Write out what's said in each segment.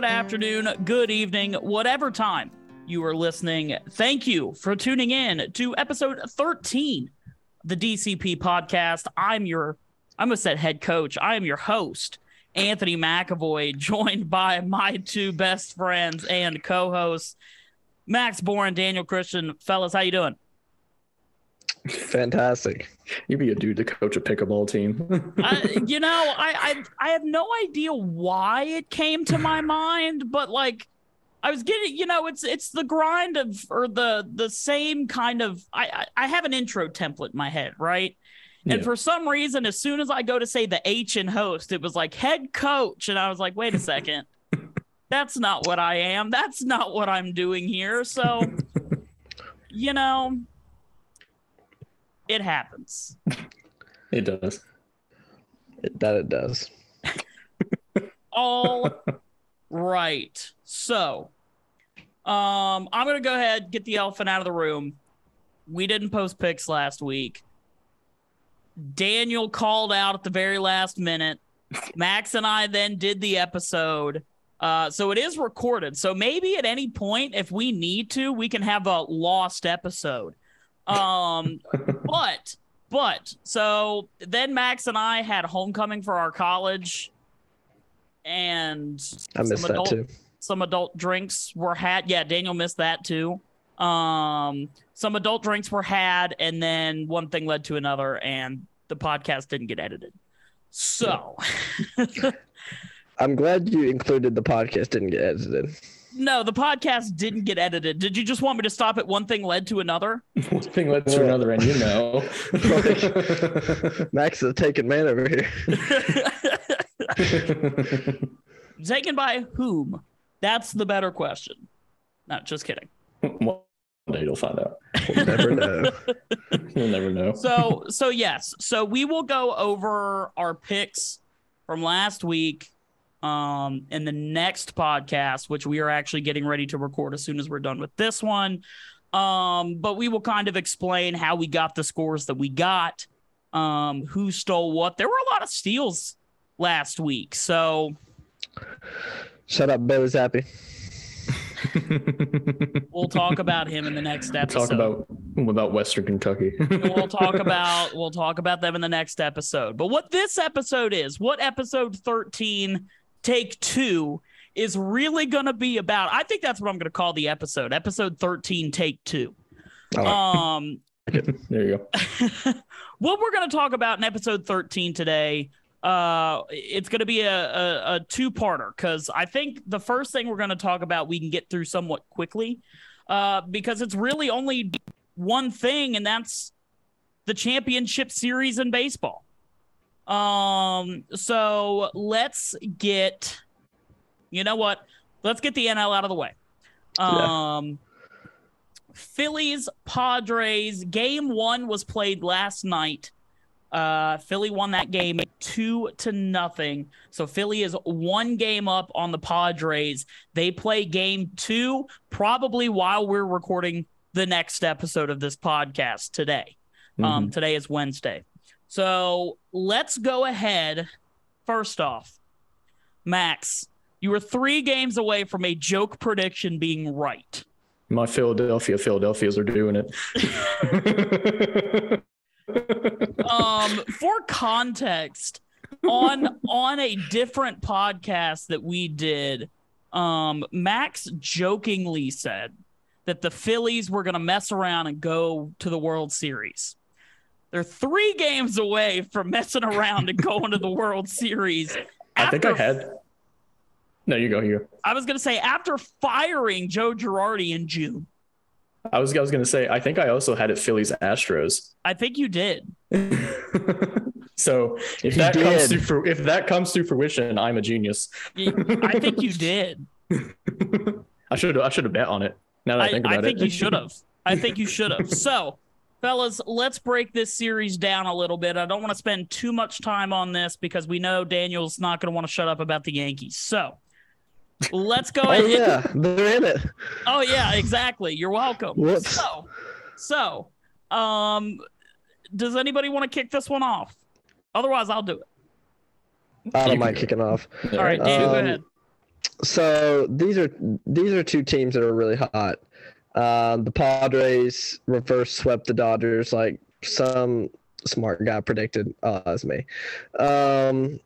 good afternoon, good evening, whatever time you are listening. Thank you for tuning in to episode 13 of the DCP podcast. I'm your, I'm a said head coach. I am your host, Anthony McAvoy, joined by my two best friends and co-hosts, Max Bourne, Daniel Christian. Fellas, how you doing? Fantastic. You'd be a dude to coach a pickleball team. I, uh, you know, I, I I have no idea why it came to my mind, but like I was getting, you know, it's it's the grind of or the the same kind of I I, I have an intro template in my head, right? And Yeah. for some reason, as soon as I go to say the H in host, it was like head coach. And I was like, wait a second. That's not what I am. That's not what I'm doing here. So, you know, it happens. it does. It, that it does. All right. So, um, I'm gonna go ahead get the elephant out of the room. We didn't post picks last week. Daniel called out at the very last minute. Max and I then did the episode. Uh, so it is recorded. So maybe at any point, if we need to, we can have a lost episode. Um, but but so then Max and I had homecoming for our college, and I missed that adult, too. Some adult drinks were had. Yeah, Daniel missed that too. Um, some adult drinks were had, and then one thing led to another, and the podcast didn't get edited. So, I'm glad you included the podcast didn't get edited. No, the podcast didn't get edited. Did you just want me to stop at one thing led to another? One thing led to another, and you know. Max is a taken man over here. Taken by whom? That's the better question. Not just kidding. One day you'll find out. We'll never know. You'll never know. so so yes so we will go over our picks from last week um in the next podcast which we are actually getting ready to record as soon as we're done with this one um but we will kind of explain how we got the scores that we got um who stole what there were a lot of steals last week so Shut up, Bailey Zappe. we'll talk about him in the next episode Talk about about Western Kentucky. we'll talk about we'll talk about them in the next episode. But what this episode is, what episode 13 take 2 is really going to be about. I think that's what I'm going to call the episode. Episode 13 take 2. All right. Um there you go. what we're going to talk about in episode 13 today uh it's going to be a a, a two-parter cuz I think the first thing we're going to talk about we can get through somewhat quickly uh because it's really only one thing and that's the championship series in baseball. Um so let's get you know what? Let's get the NL out of the way. Yeah. Um Phillies Padres game 1 was played last night. Uh, Philly won that game two to nothing. So Philly is one game up on the Padres. They play game two probably while we're recording the next episode of this podcast today. Um, today is Wednesday. So let's go ahead. First off, Max, you were three games away from a joke prediction being right. My Philadelphia Philadelphias are doing it. um for context on on a different podcast that we did um max jokingly said that the phillies were going to mess around and go to the world series they're three games away from messing around and going to the world series I think I had. No, you go here. i was going to say after firing joe girardi in june I was I was gonna say I think I also had it Phillies Astros. i think you did so if He that comes did. to fru- if that comes to fruition, I'm a genius. I think you did I should I should have bet on it. Now that I, I, think about I think it, you should have. I think you should have. So, fellas, let's break this series down a little bit. I don't want to spend too much time on this because we know Daniel's not going to want to shut up about the Yankees. So, let's go Oh ahead. yeah, they're in it. Oh yeah, exactly. You're welcome. Whoops. So, so, um, does anybody want to kick this one off? Otherwise, I'll do it. I don't mind kicking off. All right, Daniel, go Um, ahead. so these are these are two teams that are really hot. Um, the Padres reverse swept the Dodgers like some smart guy predicted. Uh, that's me. Um,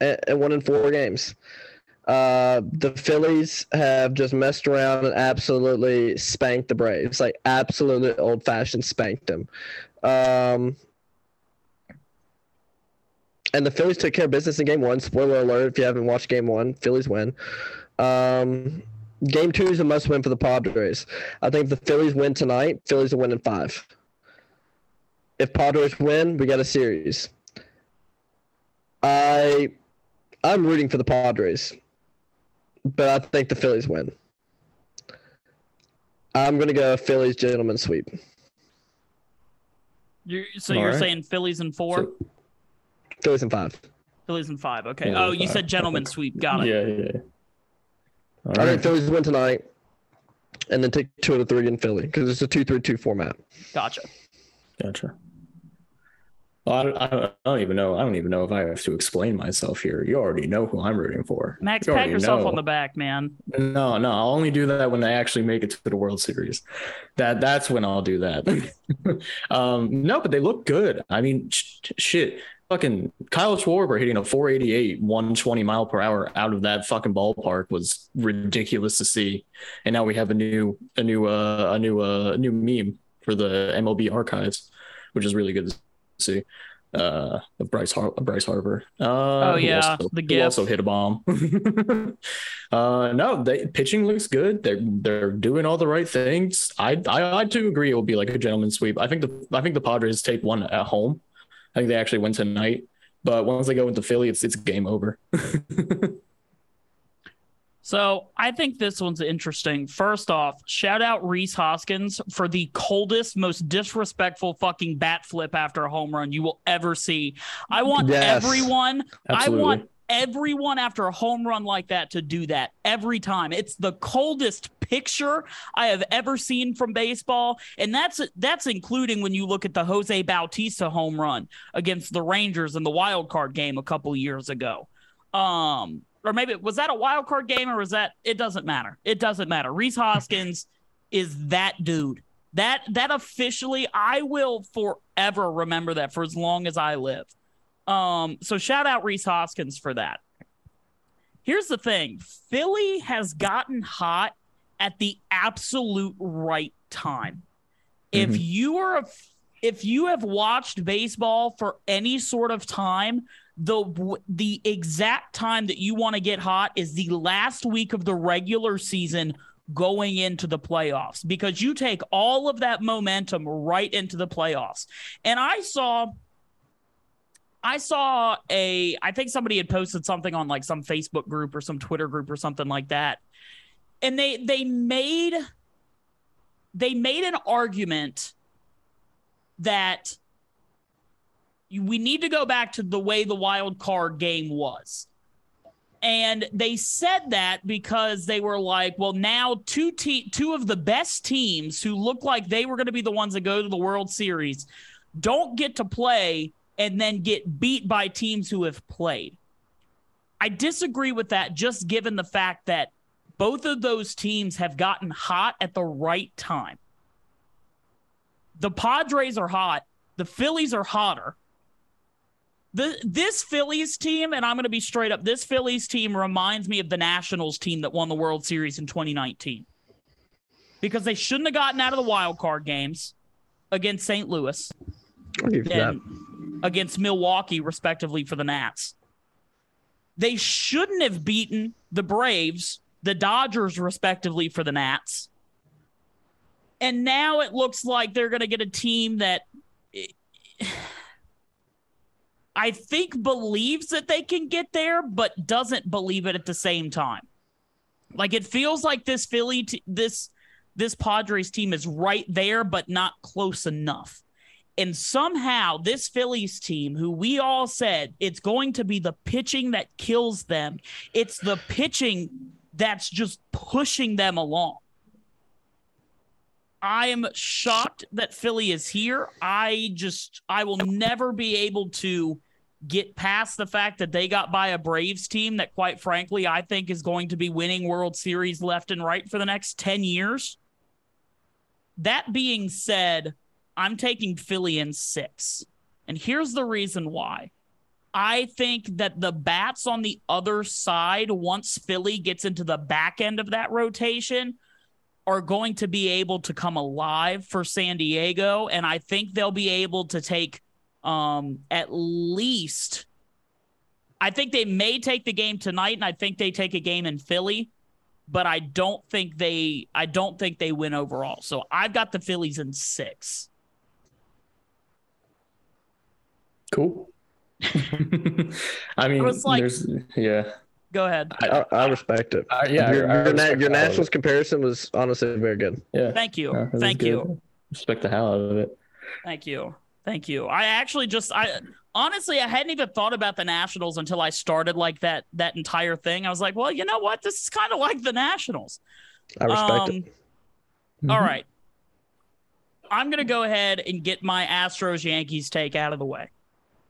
and, and won in four games. Uh, the Phillies have just messed around and absolutely spanked the Braves, like absolutely old fashioned spanked them. Um, and the Phillies took care of business in game one. Spoiler alert if you haven't watched game one, Phillies win. Um, game two is a must win for the Padres. I think if the Phillies win tonight, Phillies will win in five. If Padres win, we got a series. I I'm rooting for the Padres, but I think the Phillies win. I'm gonna go Phillies gentleman sweep. You're, so All you're right. saying Phillies in four, So- Phillies in five. Phillies in five. Okay. Phillies oh, in you five. said gentleman sweep. Got it. Yeah, yeah. Yeah. All I right. think Phillies win tonight, and then take two out of three in Philly because it's a two-three-two format. Gotcha. Gotcha. Well, I don't, I, don't, I don't even know. I don't even know if I have to explain myself here. You already know who I'm rooting for. Max, You pat yourself know. on the back, man. No, no. I'll only do that when they actually make it to the World Series. That that's when I'll do that. um, no, but they look good. I mean, sh- shit. Fucking Kyle Schwarber hitting a 488, 120 mile per hour out of that fucking ballpark was ridiculous to see. And now we have a new, a new, uh, a new, uh, a new meme for the MLB archives, which is really good to see. Uh, of Bryce Har- Bryce Harper. Uh, Oh, yeah, also- the who gif. also hit a bomb. uh, no, they pitching looks good. They're they're doing all the right things. I I, I do agree it will be like a gentleman's sweep. I think the I think the Padres take one at home. I think they actually win tonight. But once they go into Philly, it's it's game over. So I think this one's interesting. First off, shout out Rhys Hoskins for the coldest, most disrespectful fucking bat flip after a home run you will ever see. I want Yes. everyone, Absolutely. I want everyone after a home run like that to do that every time. It's the coldest picture I have ever seen from baseball, and that's that's including when you look at the Jose Bautista home run against the Rangers in the wild card game a couple years ago. Um, or maybe was that a wild card game or was that it doesn't matter. It doesn't matter. Rhys Hoskins is that dude. That that officially I will forever remember that for as long as I live. Um, so shout out Rhys Hoskins for that. Here's the thing Philly has gotten hot at the absolute right time. If Mhm. you are a, if you have watched baseball for any sort of time, the the exact time that you want to get hot is the last week of the regular season going into the playoffs because you take all of that momentum right into the playoffs. And I saw I saw a I think somebody had posted something on like some Facebook group or some Twitter group or something like that. And they they made they made an argument that we need to go back to the way the wild card game was. And they said that because they were like, well, now two te- two of the best teams who look like they were going to be the ones that go to the World Series don't get to play and then get beat by teams who have played. I disagree with that just given the fact that both of those teams have gotten hot at the right time. The Padres are hot, the Phillies are hotter. The, this Phillies team, and I'm going to be straight up, this Phillies team reminds me of the Nationals team that won the World Series in 2019. Because they shouldn't have gotten out of the wild card games against St. Louis I'll give you that. and against Milwaukee, respectively, for the Nats. They shouldn't have beaten the Braves, the Dodgers, respectively, for the Nats. And now it looks like they're going to get a team that I think believes that they can get there, but doesn't believe it at the same time. Like it feels like this Philly, t- this this Padres team is right there, but not close enough. And somehow, this Phillies team, who we all said it's going to be the pitching that kills them, it's the pitching that's just pushing them along. I am shocked that Philly is here. I just, I will never be able to get past the fact that they got by a Braves team that, quite frankly, I think is going to be winning World Series left and right for the next 10 years. That being said, I'm taking Philly in six. And here's the reason why. I think that the bats on the other side, once Philly gets into the back end of that rotation, are going to be able to come alive for San Diego. And I think they'll be able to take um, at least, I think they may take the game tonight, and I think they take a game in Philly. But I don't think they, I don't think they win overall. So I've got the Phillies in six. Cool. I mean, was like- there's yeah. Go ahead. I, I respect it. I, yeah, your, I- I your, respect your the hell out of Nationals comparison was honestly very good. Yeah, Thank you. yeah, it was Thank good. you. Respect the hell out of it. Thank you. Thank you. I actually just I honestly I hadn't even thought about the Nationals until I started like that that entire thing. I was like, well, you know what? This is kind of like the Nationals. I respect Um, it. All Mhm. right. I'm going to go ahead and get my Astros Yankees take out of the way.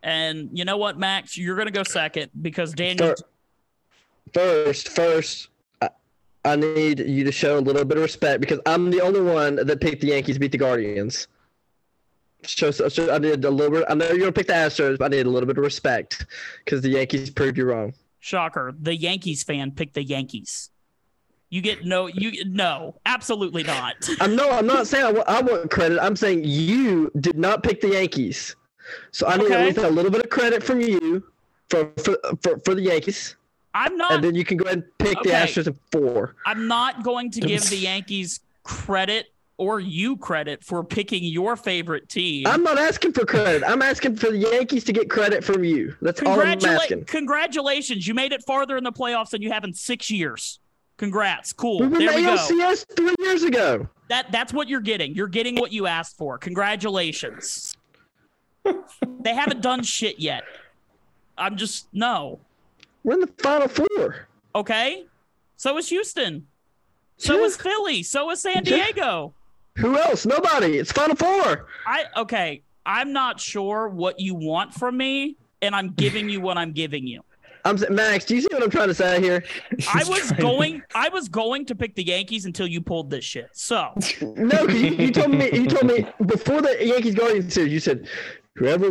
And you know what, Max? You're going to go second because Daniel. First, first, I, need you to show a little bit of respect because I'm the only one that picked the Yankees beat the Guardians. Show, so, so I need a little bit. I know you're gonna pick the Astros, but I need a little bit of respect because the Yankees proved you wrong. Shocker. The Yankees fan picked the Yankees. You get no, you no, absolutely not. I'm no, I'm not saying I want, I want credit. I'm saying you did not pick the Yankees, so I need Okay. at least a little bit of credit from you for for for, for the Yankees, I'm not and then you can go ahead and pick the Okay. Astros at four. I'm not going to give the Yankees credit or you credit for picking your favorite team. I'm not asking for credit. I'm asking for the Yankees to get credit from you. That's all I'm asking. congratulations. You made it farther in the playoffs than you have in six years. Congrats. Cool. We were there we the go. Three years ago. That that's what you're getting. You're getting what you asked for. Congratulations. They haven't done shit yet. I'm just no. We're in the final four. Okay? So is Houston. So Yeah. is Philly. So is San Diego. Who else? Nobody. It's final four. I okay. I'm not sure what you want from me, and I'm giving you what I'm giving you. I'm Max. Do you see what I'm trying to say here? I was trying to- going I was going to pick the Yankees until you pulled this shit. So no, you, you told me. You told me before the Yankees Guardians series. You said whoever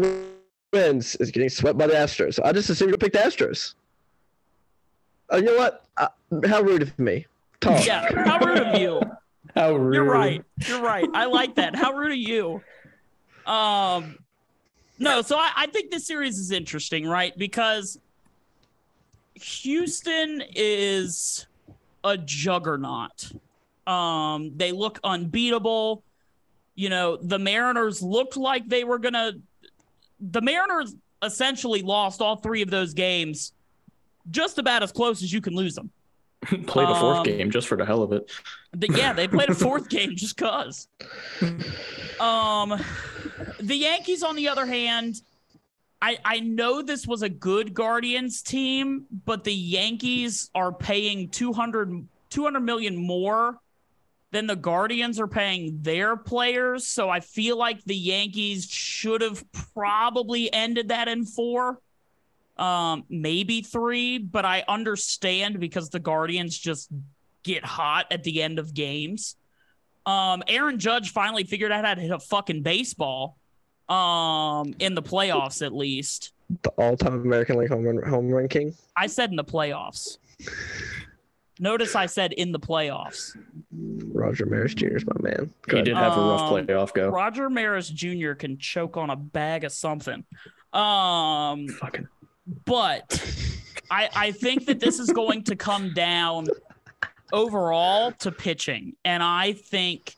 wins is getting swept by the Astros. So I just assumed you picked the Astros. Oh, you know what? Uh, how rude of me. Talk. yeah, how rude of you. How rude. You're right. You're right. I like that. How rude of you. Um no, so I, I think this series is interesting, right? Because Houston is a juggernaut. Um, they look unbeatable. You know, the Mariners looked like they were gonna the Mariners essentially lost all three of those games just about as close as you can lose them. Played a fourth Um, game just for the hell of it. The- yeah, they played a fourth game just cause. Um, the Yankees, on the other hand, I I know this was a good Guardians team, but the Yankees are paying 200, 200 million more than the Guardians are paying their players. So I feel like the Yankees should have probably ended that in four um maybe three but i understand because the guardians just get hot at the end of games um aaron judge finally figured out how to hit a fucking baseball um in the playoffs at least The all-time American League home run, home run king. i said in the playoffs notice i said in the playoffs Roger Maris Jr. is my man. Go He ahead. did have a rough Um, playoff go. roger maris jr can choke on a bag of something um Fucking but I I think that this is going to come down overall to pitching, and I think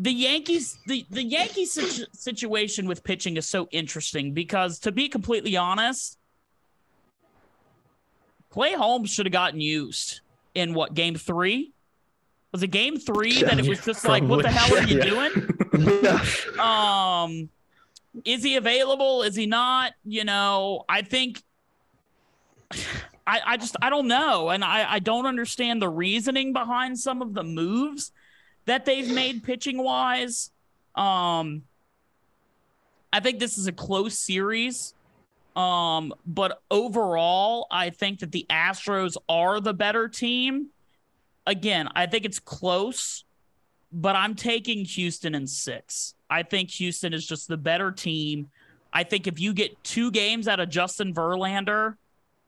the Yankees the the Yankees situ- situation with pitching is so interesting because to be completely honest, Clay Holmes should have gotten used in what game three. Was it game three that it was just like, what the hell are you Yeah. doing? Um is he available is he not you know i think i i just i don't know and i i don't understand the reasoning behind some of the moves that they've made pitching wise um i think this is a close series Um, but overall, I think that the Astros are the better team. Again, I think it's close, but I'm taking Houston in six. I think Houston is just the better team. I think if you get two games out of Justin Verlander,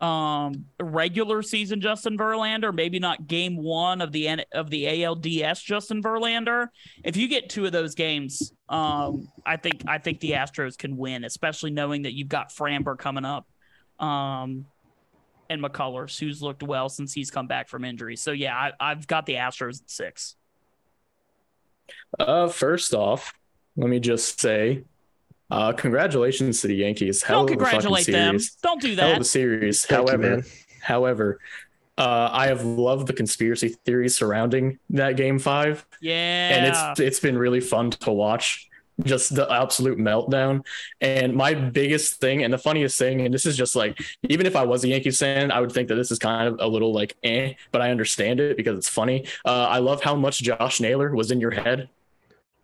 um, regular season Justin Verlander, maybe not game one of the of the ALDS Justin Verlander. If you get two of those games, um, I think I think the Astros can win, especially knowing that you've got Framber coming up, um, and McCullers, who's looked well since he's come back from injury. So yeah, I, I've got the Astros at six. Uh, first off, let me just say uh, congratulations to the Yankees. Hell Don't congratulate them. Don't do that. Hell of a series. Thank however, you, however, uh, I have loved the conspiracy theories surrounding that game five. Yeah, and it's it's been really fun to watch. Just the absolute meltdown. And my biggest thing, and the funniest thing, and this is just like, even if I was a Yankees fan, I would think that this is kind of a little like eh, but I understand it because it's funny. Uh, I love how much Josh Naylor was in your head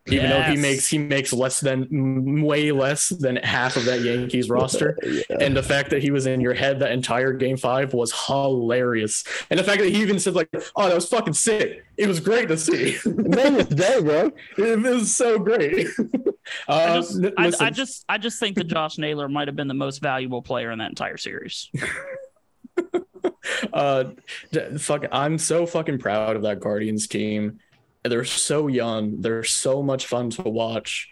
even yes. though he makes he makes less than way less than half of that Yankees roster. yeah. And the fact that he was in your head that entire game five was hilarious. And the fact that he even said like, "Oh, that was fucking sick." It was great to see. Man, it's day, bro. It was so great. Uh, I, just, I, I just I just think that Josh Naylor might have been the most valuable player in that entire series. uh, fuck, I'm so fucking proud of that Guardians team they're so young. They're so much fun to watch.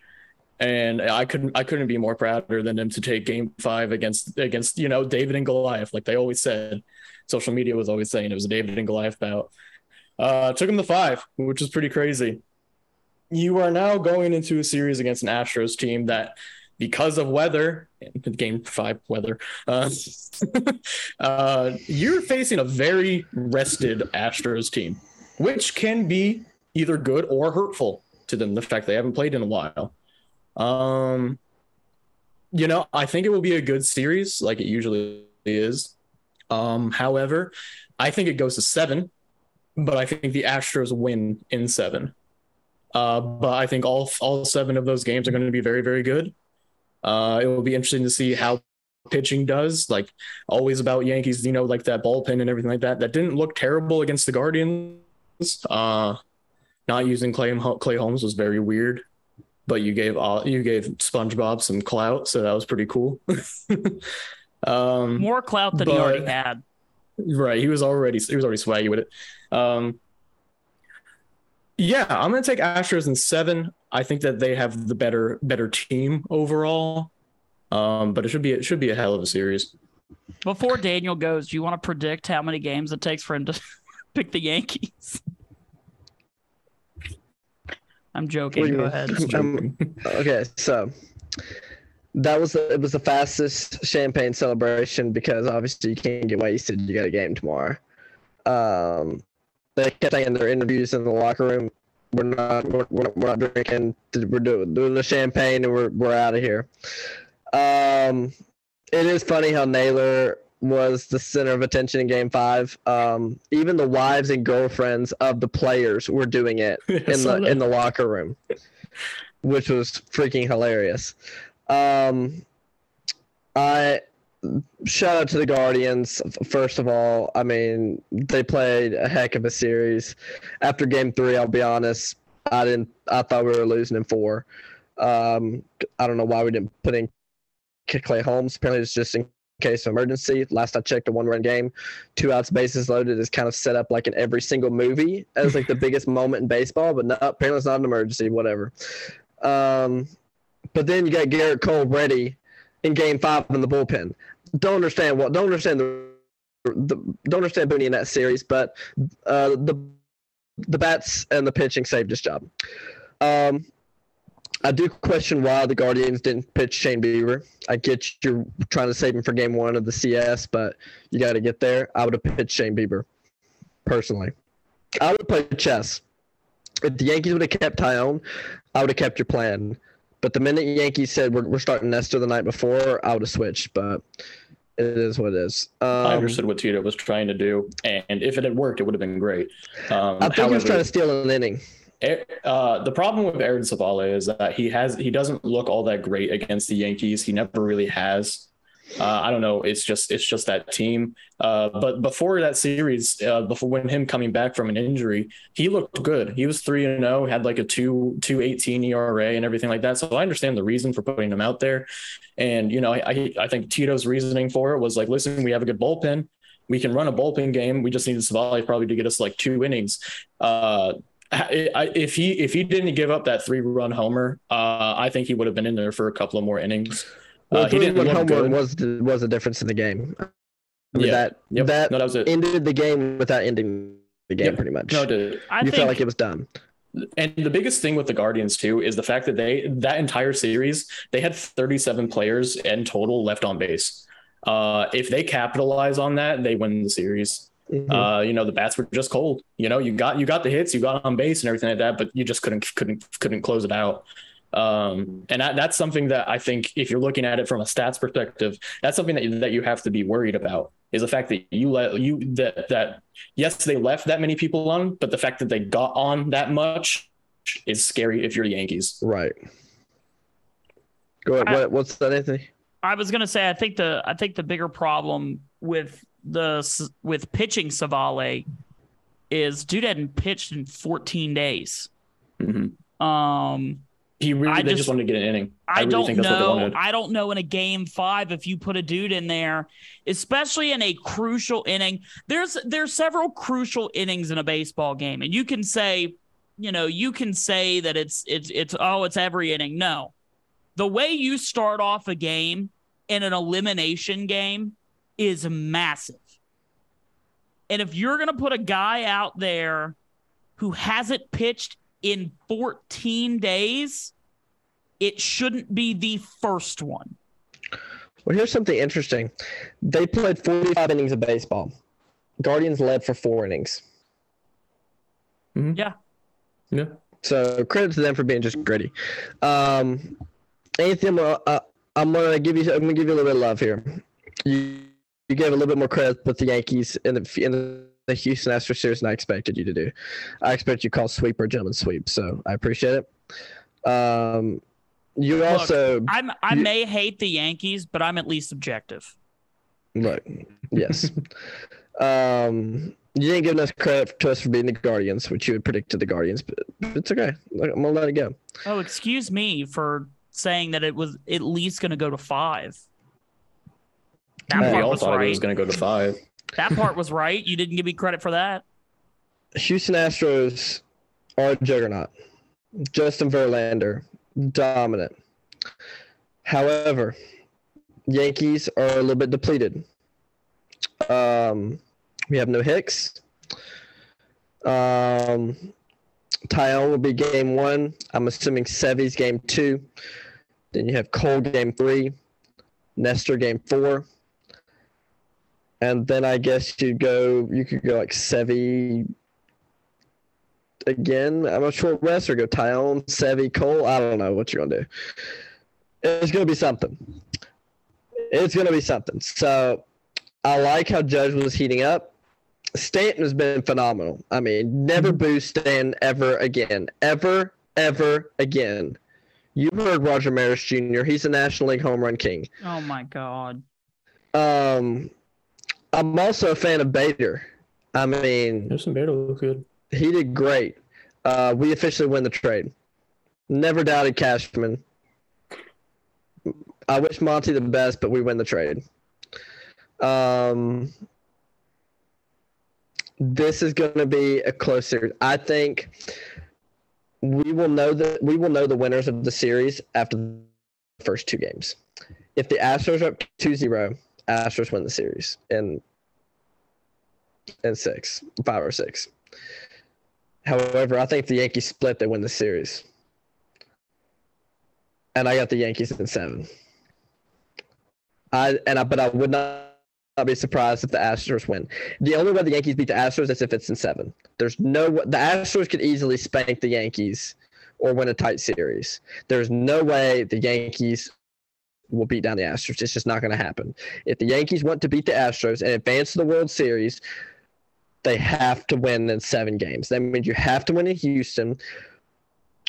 And I couldn't I couldn't be more prouder than them to take game five against against, you know, David and Goliath, like they always said. Social media was always saying it was a David and Goliath bout. Uh, took them to five, which is pretty crazy. You are now going into a series against an Astros team that because of weather, game five weather, uh, uh, you're facing a very rested Astros team, which can be either good or hurtful to them. The fact they haven't played in a while. Um, you know, I think it will be a good series, like it usually is. Um, however, I think it goes to seven, but I think the Astros win in seven. Uh, but I think all all seven of those games are going to be very, very good. Uh, it will be interesting to see how pitching does. Like always about Yankees, you know, like that bullpen and everything like that. That didn't look terrible against the Guardians. Uh, not using Clay Clay Holmes was very weird, but you gave all you gave SpongeBob some clout, so that was pretty cool. um, More clout than but, he already had. Right, he was already he was already swaggy with it. Um, yeah, I'm gonna take Astros in seven. I think that they have the better better team overall. Um, but it should be it should be a hell of a series. Before Daniel goes, do you want to predict how many games it takes for him to pick the Yankees? I'm joking. Go ahead. Um, okay, so that was the, it was the fastest champagne celebration because obviously you can't get wasted. You got a game tomorrow. Um, they kept saying their interviews in the locker room, "We're not, we're, we're not drinking. We're doing, doing the champagne, and we're we're out of here." Um, it is funny how Naylor was the center of attention in game five. Um, even the wives and girlfriends of the players were doing it in the in the locker room, which was freaking hilarious. Um, I shout out to the Guardians. First of all, I mean they played a heck of a series. After game three, I'll be honest, I didn't. I thought we were losing in four. Um, I don't know why we didn't put in Clay Holmes. Apparently, it's just in case of emergency. Last I checked, a one run game, two outs, bases loaded is kind of set up like in every single movie as like the biggest moment in baseball, but no, apparently it's not an emergency, whatever. Um, but then you got Gerrit Cole ready in game five in the bullpen. Don't understand what, don't understand the, the don't understand Booney in that series, but uh, the the bats and the pitching saved his job. Um, I do question why the Guardians didn't pitch Shane Bieber. I get you're trying to save him for game one of the CS, but you got to get there. I would have pitched Shane Bieber, personally. I would have played chess. If the Yankees would have kept Taillon, I would have kept your plan. But the minute Yankees said we're, we're starting Nestor the night before, I would have switched. But it is what it is. Um, I understood what Tito was trying to do, and if it had worked, it would have been great. Um, I think however, he was trying to steal an inning. Uh, the problem with Aaron Civale is that he has he doesn't look all that great against the Yankees. He never really has. Uh, I don't know. It's just it's just that team. Uh, but before that series, uh, before when him coming back from an injury, he looked good. He was three and zero, had like a two two eighteen ERA and everything like that. So I understand the reason for putting him out there. And you know, I I think Tito's reasoning for it was like, listen, we have a good bullpen. We can run a bullpen game. We just need Civale probably to get us like two innings. Uh, if he if he didn't give up that three run homer, uh, I think he would have been in there for a couple of more innings. Well, Uh, he didn't look homer good. was the, was a difference in the game. I mean, Yeah. That Yep. that No, that was ended the game without ending the game, Yep. pretty much. No, it did. I you think felt like it was done. And the biggest thing with the Guardians too is the fact that they that entire series they had 37 players in total left on base. Uh, if they capitalize on that, they win the series. Mhm. Uh, you know the bats were just cold. You know you got you got the hits, you got on base and everything like that, but you just couldn't couldn't couldn't close it out. Um, and that, that's something that I think if you're looking at it from a stats perspective, that's something that you, that you have to be worried about is the fact that you let you that that yes they left that many people on, but the fact that they got on that much is scary if you're the Yankees. right. Go ahead. I- what, what's that, Anthony? I was gonna say I think the I think the bigger problem with the with pitching Civale is dude hadn't pitched in 14 days. Um, He really I they just, just- wanted to get an inning. I, really don't think that's what they know. I don't know in a game five if you put a dude in there, especially in a crucial inning. There's there's several crucial innings in a baseball game, and you can say, you know, you can say that it's it's it's oh it's every inning. No, the way you start off a game in an elimination game is massive. And if you're gonna put a guy out there who hasn't pitched in 14 days, it shouldn't be the first one. Well, here's something interesting. They played 45 innings of baseball. Guardians led for four innings. Yeah. So credit to them for being just gritty. Um, Anthony, I'm gonna, uh, I'm gonna give you I'm gonna give you a little bit of love here. You you gave a little bit more credit with the Yankees in the in the Houston Astros series than I expected you to do. I expect you call sweep or gentleman sweep, so I appreciate it. Um, you also I'm I You- may hate the Yankees, but I'm at least objective. look, yes. um, you didn't give enough credit to us for being the Guardians, which you had predicted the Guardians, but, it's okay. I'm gonna let it go. Oh, excuse me for saying that it was at least going to go to five. That we part all was thought right. it was going to go to five. That part was right. You didn't give me credit for that. Houston Astros are a juggernaut. Justin Verlander, dominant. However, Yankees are a little bit depleted. Um, we have no Hicks. Um, Taillon will be game one. I'm assuming Sevy's game two. Then you have Cole game three, Nestor game four. And then I guess you go you could go like Sevi again. I'm a short rest or go Taillon, Sevi, Cole. I don't know what you're gonna do. It's gonna be something. It's gonna be something. So I like how Judge was heating up. Stanton has been phenomenal. I mean, never boo Stanton ever again. Ever, ever again. You heard Roger Maris Jr. He's a National League home run king. Oh my god. Um, I'm also a fan of Bader. I mean, There's some better look good. he did great. Uh, we officially win the trade. Never doubted Cashman. I wish Monty the best, but we win the trade. Um, this is going to be a close series. I think we will know that we will know the winners of the series after the first two games. If the Astros are up 2-0, Astros win the series in in six, five or six. However, I think the Yankees split, they win the series. And I got the Yankees in seven. I and I but I would not, be surprised if the Astros win. The only way the Yankees beat the Astros is if it's in seven. There's no the Astros could easily spank the Yankees or win a tight series. There's no way the Yankees will beat down the Astros. It's just not going to happen. If the Yankees want to beat the Astros and advance to the World Series, they have to win in seven games. That means you have to win in Houston.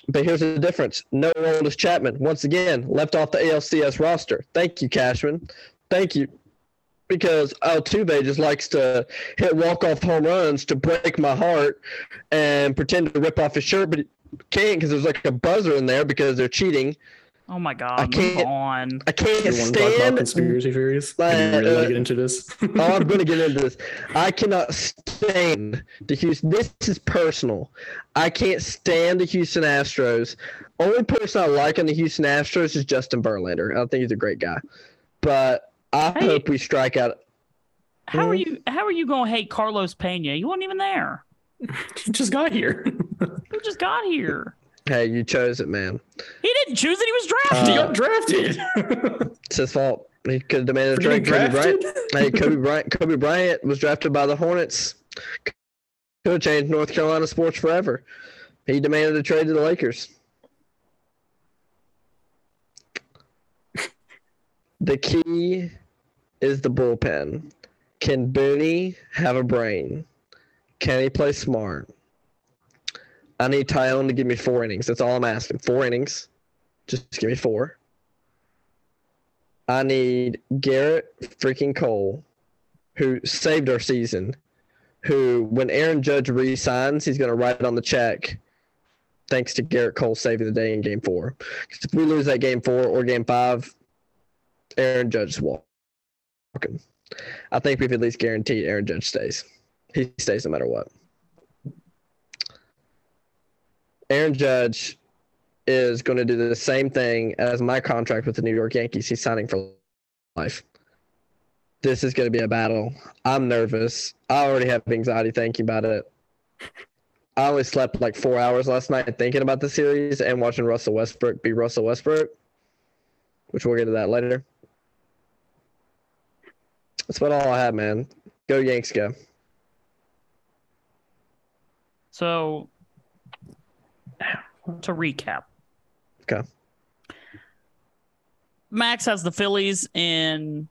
But here's the difference. No Aroldis Chapman, once again, left off the ALCS roster. Thank you, Cashman. Thank you. Because Altuve just likes to hit walk-off home runs to break my heart and pretend to rip off his shirt, but he can't because there's like a buzzer in there because they're cheating. Oh my god, I can't- on. I can't You want to talk about stand. conspiracy theories? Do you really want uh, to get into this? oh, I'm going to get into this. I cannot stand the Houston. This is personal. I can't stand the Houston Astros. Only person I like on the Houston Astros is Justin Verlander. I think he's a great guy, but I Hey. hope we strike out. How are Mhm. you? How are you going to hate Carlos Pena? You weren't even there. He just got here. You just got here. Hey, you chose it, man. He didn't choose it. He was drafted. he drafted. got drafted. It's his fault. He could have demanded a For trade. Kobe Bryant. Hey, Kobe Bryant. Kobe Bryant was drafted by the Hornets. Could have changed North Carolina sports forever. He demanded a trade to the Lakers. The key is the bullpen. Can Booney have a brain? Can he play smart? I need Taillon to give me four innings. That's all I'm asking. Four innings. Just give me four. I need Gerrit freaking Cole, who saved our season. Who, when Aaron Judge resigns, he's going to write on the check, thanks to Gerrit Cole saving the day in game four. 'Cause if we lose that game four or game five, Aaron Judge walking. I think we've at least guaranteed Aaron Judge stays. He stays no matter what. Aaron Judge is going to do the same thing as my contract with the New York Yankees. He's signing for life. This is going to be a battle. I'm nervous. I already have anxiety thinking about it. I only slept like four hours last night thinking about the series and watching Russell Westbrook be Russell Westbrook, which we'll get to that later. That's about all I have, man. Go Yanks, go. So, to recap, Okay. Max has the Phillies in.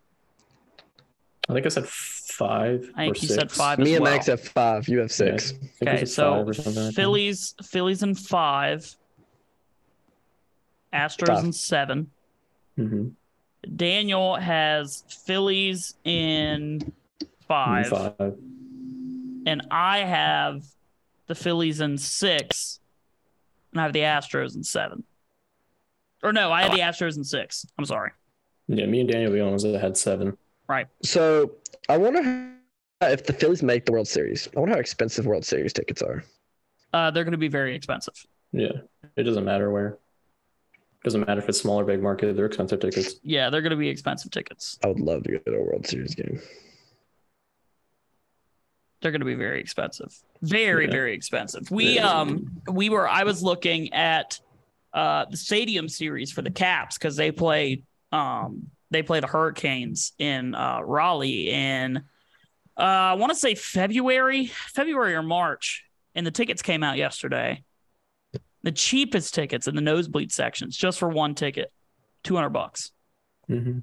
I think I said five. I think or you six. said five as Me and well. Max have five. You have six. I think we Okay, so five or something like that. Phillies, Phillies in five. Astros Five. in seven. Mhm. Daniel has Phillies in five, Five. and I have the Phillies in six, and I have the Astros in seven. Or no, I have the Astros in six. I'm sorry. Yeah, me and Daniel were the only ones that had seven. Right. So I wonder how, if the Phillies make the World Series. I wonder how expensive World Series tickets are. Uh, they're going to be very expensive. Yeah, it doesn't matter where. It Doesn't matter if it's small or big market. They're expensive tickets. Yeah, they're going to be expensive tickets. I would love to go to a World Series game. They're going to be very expensive. Very, Yeah. very expensive. We Yeah. um we were I was looking at uh the stadium series for the Caps because they play um they play the Hurricanes in uh Raleigh in uh I want to say February, February or March, and the tickets came out yesterday. The cheapest tickets in the nosebleed sections, just for one ticket, two hundred bucks mm-hmm.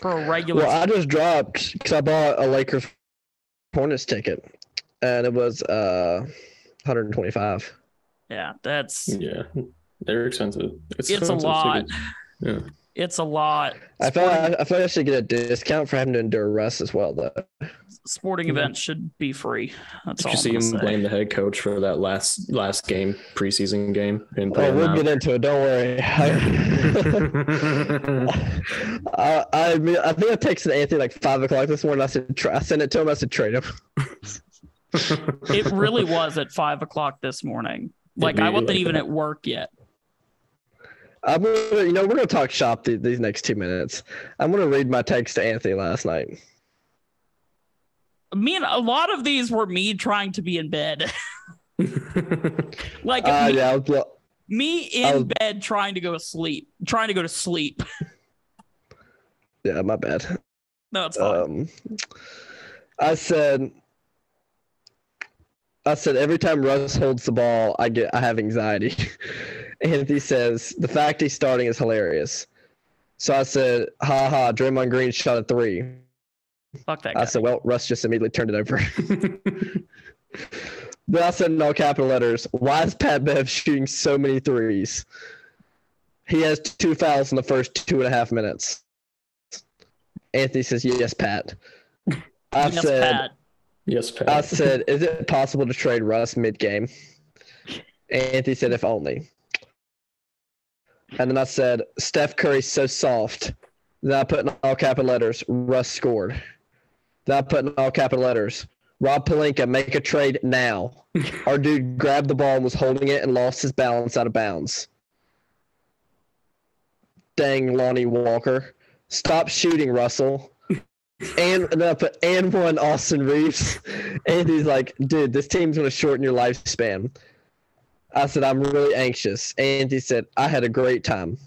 for a regular. Well, I just dropped because I bought a Lakers Hornets ticket, and it was uh 125. yeah, that's Yeah, they're expensive. it's a expensive lot. tickets. Yeah. It's a lot. I feel Sporting- I, I feel like I should get a discount for having to endure rest as well, though. sporting Mhm. events should be free. That's Did all you see I'm him gonna say. blame the head coach for that last last game preseason game? And Oh, we'll get into it. Don't worry. I, I, I mean, I think I texted Anthony like five o'clock this morning. I said, tra- I sent it to him. I said, trade him. It really was at five o'clock this morning. Like I wasn't even at work yet. I'm gonna, you know, we're gonna talk shop th- these next two minutes. I'm gonna read my text to Anthony last night. Me and a lot of these were me trying to be in bed. like Uh, me, yeah, was, me in was- bed trying to go to sleep. Trying to go to sleep. yeah, my bad. No, it's fine. Um, I said, I said every time Russ holds the ball, I get, I have anxiety. Anthony says the fact he's starting is hilarious. So I said, ha ha, Draymond Green shot a three. Fuck that guy. I said, well, Russ just immediately turned it over. Then I said in all capital letters, why is Pat Bev shooting so many threes? He has two fouls in the first two and a half minutes. Anthony says, "Yes, Pat." I Yes, said, Pat. Yes, Pat. I said, "Is it possible to trade Russ mid-game?" Anthony said, "If only." And then I said, "Steph Curry's so soft." Then I put in all capital letters, "Russ scored." Then I put in all capital letters, "Rob Pelinka, make a trade now." Our dude grabbed the ball and was holding it and lost his balance out of bounds. Dang, Lonnie Walker. Stop shooting, Russell. And, and then I put and one Austin Reaves. And he's like, dude, this team's gonna shorten your lifespan. I said, I'm really anxious. And he said, I had a great time.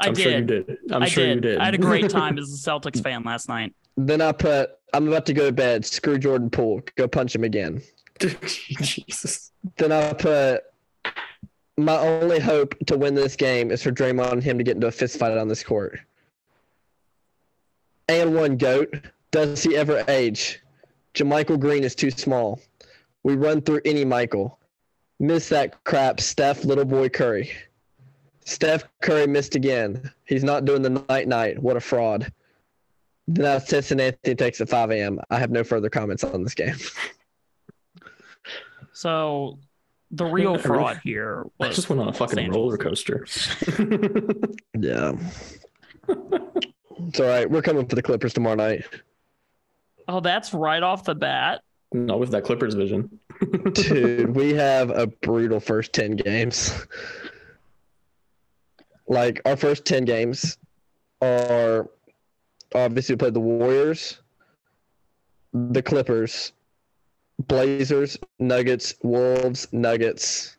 I I'm did. sure you did. I'm I sure did. you did. I had a great time as a Celtics fan last night. Then I put, I'm about to go to bed. Screw Jordan Poole. Go punch him again. Jesus. Then I put, my only hope to win this game is for Draymond and him to get into a fist fight on this court. And one goat. Does he ever age? JaMychal Green is too small. We run through any Michael. Miss that crap, Steph, little boy Curry. Steph Curry missed again. He's not doing the night night. What a fraud. Then I said Anthony takes at 5 a.m. I have no further comments on this game. So the real fraud here I just went on a fucking Los roller coaster. Yeah. it's all right. We're coming for the Clippers tomorrow night. oh, that's right off the bat. Not with that Clippers vision. Dude, we have a brutal first 10 games. Like, our first 10 games are obviously we played the Warriors, the Clippers, Blazers, Nuggets, Wolves, Nuggets,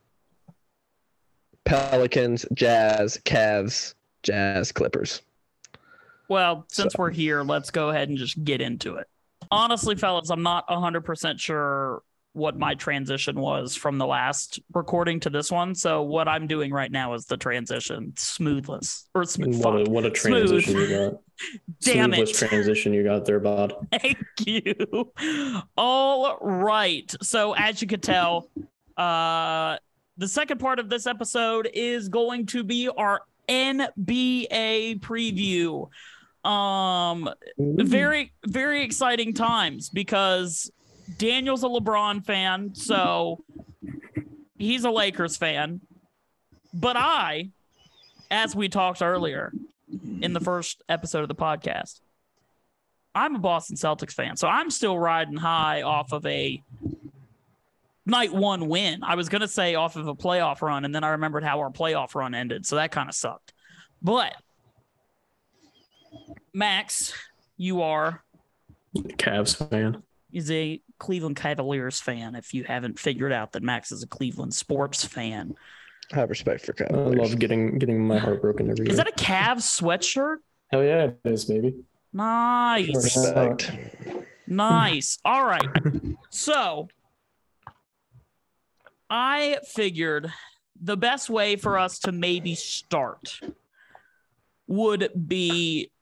Pelicans, Jazz, Cavs, Jazz, Clippers. Well, since we're here, let's go ahead and just get into it. Honestly, fellas, I'm not 100% sure what my transition was from the last recording to this one. So what I'm doing right now is the transition smoothless or smooth. what a what a Smooth. transition you got. Damn Smoothless it. transition you got there, Bod. Thank you. All right. So as you could tell, uh the second part of this episode is going to be our NBA preview. Um very very exciting times because Daniel's a LeBron fan, so he's a Lakers fan. But I, as we talked earlier in the first episode of the podcast, I'm a Boston Celtics fan, so I'm still riding high off of a night one win. I was gonna say off of a playoff run, and then I remembered how our playoff run ended, so that kind of sucked. But Max, you are Cavs fan. is a Cleveland Cavaliers fan. If you haven't figured out that Max is a Cleveland sports fan, I have respect for Cavs. I love getting getting my heart broken every is year. that a Cavs sweatshirt? Hell yeah, it is, baby. Nice. respect. Nice. All right. So I figured the best way for us to maybe start would be and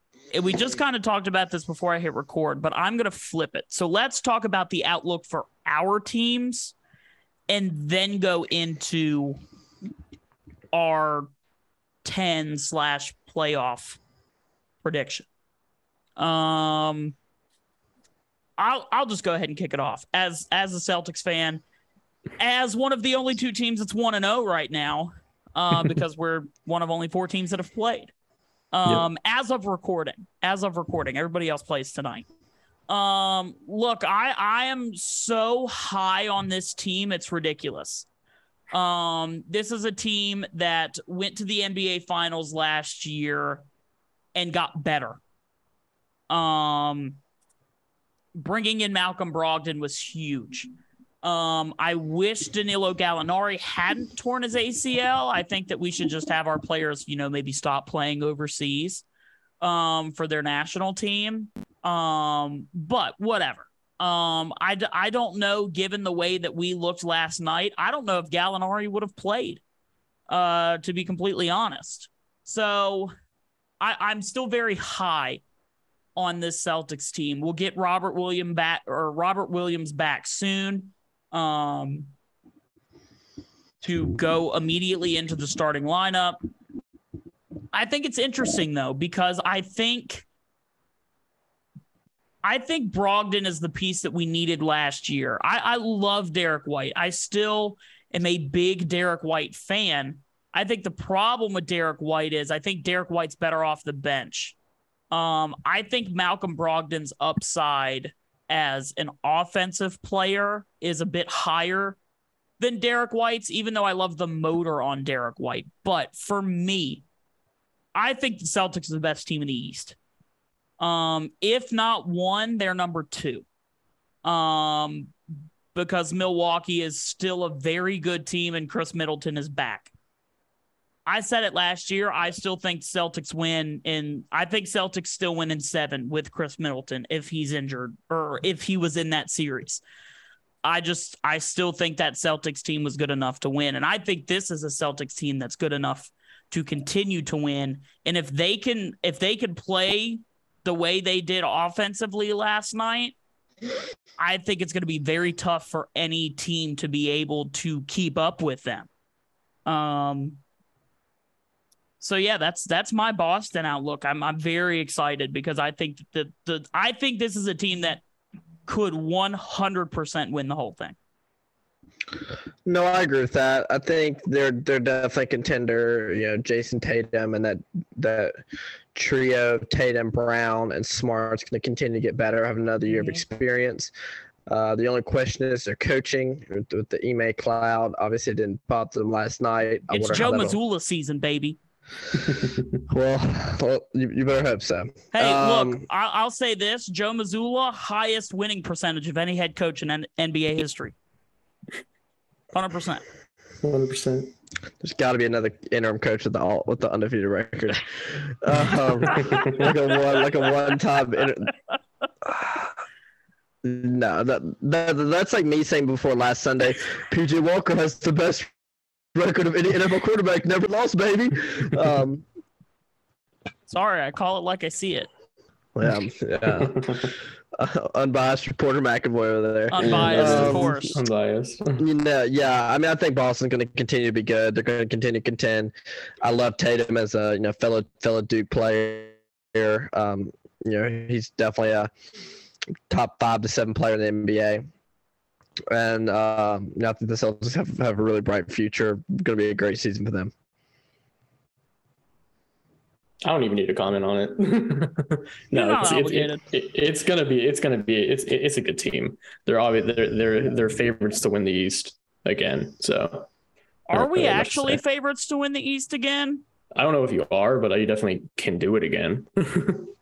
we just kind of talked about this before I hit record, but I'm going to flip it. So let's talk about the outlook for our teams and then go into our 10 slash playoff prediction. Um, I'll I'll just go ahead and kick it off as as a Celtics fan, as one of the only two teams that's one and zero right now, uh, because we're one of only four teams that have played. Um, as of recording, as of recording, everybody else plays tonight. Um, look, I I am so high on this team, it's ridiculous. Um, this is a team that went to the NBA Finals last year and got better. Um, bringing in Malcolm Brogdon was huge. Um, I wish Danilo Gallinari hadn't torn his ACL. I think that we should just have our players, you know, maybe stop playing overseas um, for their national team. Um, but whatever. Um, I, I don't know, given the way that we looked last night, I don't know if Gallinari would have played, uh, to be completely honest. So I, I'm still very high on this Celtics team. We'll get Robert William back or Robert Williams back soon. Um, to go immediately into the starting lineup. I think it's interesting though because I think I think Brogdon is the piece that we needed last year. I, I love Derrick White. I still am a big Derrick White fan. I think the problem with Derrick White is I think Derrick White's better off the bench. Um, I think Malcolm Brogdon's upside as an offensive player is a bit higher than Derrick White's, even though I love the motor on Derrick White. But for me, I think the Celtics are the best team in the East. Um, if not one, they're number two. Um, because Milwaukee is still a very good team and Khris Middleton is back. I said it last year. I still think Celtics win and I think Celtics still win in seven with Khris Middleton if he's injured or if he was in that series. I just I still think that Celtics team was good enough to win. And I think this is a Celtics team that's good enough to continue to win. And if they can if they can play the way they did offensively last night, I think it's going to be very tough for any team to be able to keep up with them. Um so yeah, that's that's my Boston outlook. I'm I'm very excited because I think that the I think this is a team that could 100% win the whole thing. No, I agree with that. I think they're they're definitely contender. You know, Jayson Tatum and that that trio, Tatum, Brown, and Smart's going to continue to get better. Have another year mm-hmm. of experience. Uh, the only question is their coaching with, with the Ime Cloud. Obviously, it didn't pop them last night. It's Joe Mazzulla season, baby. well, well you, you, better hope so. Hey, um, look, I'll, I'll, say this: Joe Mazzulla, highest winning percentage of any head coach in N- NBA history. Hundred percent. Hundred percent. There's got to be another interim coach with the all, with the undefeated record, um, like a one like a one time. Inter- no, that, that that's like me saying before last Sunday. PJ Walker has the best record of any NFL quarterback never lost, baby. Um, Sorry, I call it like I see it. Yeah, yeah. uh, unbiased reporter McAvoy over there. Unbiased, um, of course. Unbiased. You know, yeah. I mean, I think Boston's going to continue to be good. They're going to continue to contend. I love Tatum as a you know fellow fellow Duke player. Um, you know, he's definitely a top five to seven player in the NBA and um, I think the Celtics have, have a really bright future. Going to be a great season for them. I don't even need to comment on it. no, it's, it's, it, it, it's, gonna be it's gonna be it's it's a good team. They're obviously they're they're they're favorites to win the East again. So, are we actually favorites to win the East again? I don't know if you are, but you definitely can do it again.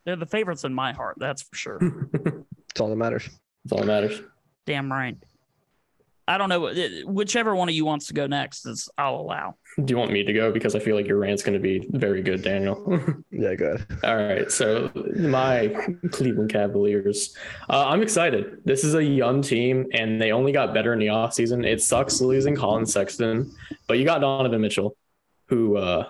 they're the favorites in my heart. That's for sure. It's all that matters. It's all that matters. Damn right. I don't know. Whichever one of you wants to go next is I'll allow. Do you want me to go? Because I feel like your rant's going to be very good, Daniel. yeah, good. All right. So my Cleveland Cavaliers. Uh, I'm excited. This is a young team, and they only got better in the offseason. It sucks losing Colin Sexton, but you got Donovan Mitchell, who uh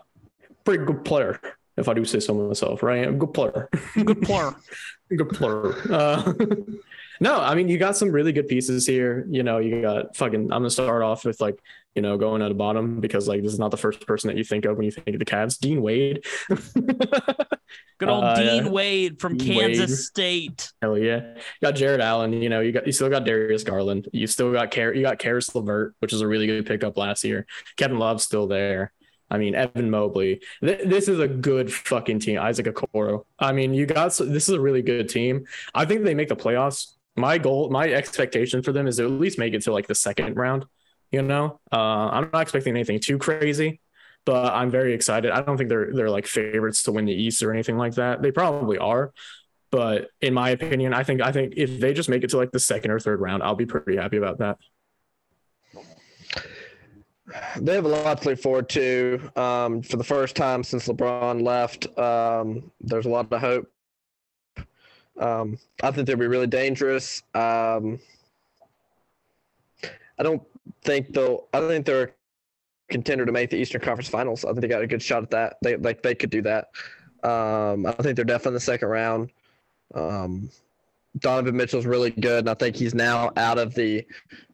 pretty good player, if I do say so myself, right? A good player. Good player. good player. Uh, no, I mean you got some really good pieces here. You know, you got fucking. I'm gonna start off with like you know going at the bottom because like this is not the first person that you think of when you think of the Cavs. Dean Wade. Good old uh, Dean. Wade from Dean Kansas Wade. State. Hell yeah, you got Jarrett Allen. You know, you got you still got Darius Garland. You still got Car- you got Caris LeVert, which is a really good pickup last year. Kevin Love's still there. I mean, Evan Mobley. Th- this is a good fucking team. Isaac Okoro. I mean, you got this is a really good team. I think they make the playoffs my goal, my expectation for them is to at least make it to like the second round. You know, uh, I'm not expecting anything too crazy, but I'm very excited. I don't think they're they're like favorites to win the East or anything like that. They probably are, but in my opinion, I think I think if they just make it to like the second or third round, I'll be pretty happy about that. They have a lot to look forward to. Um, for the first time since LeBron left, um, there's a lot of hope um, I think they'll be really dangerous. Um, I don't think they'll. I don't think they're a contender to make the Eastern Conference Finals. I think they got a good shot at that. They like they could do that. Um, I think they're definitely in the second round. Um, Donovan Mitchell's really good, and I think he's now out of the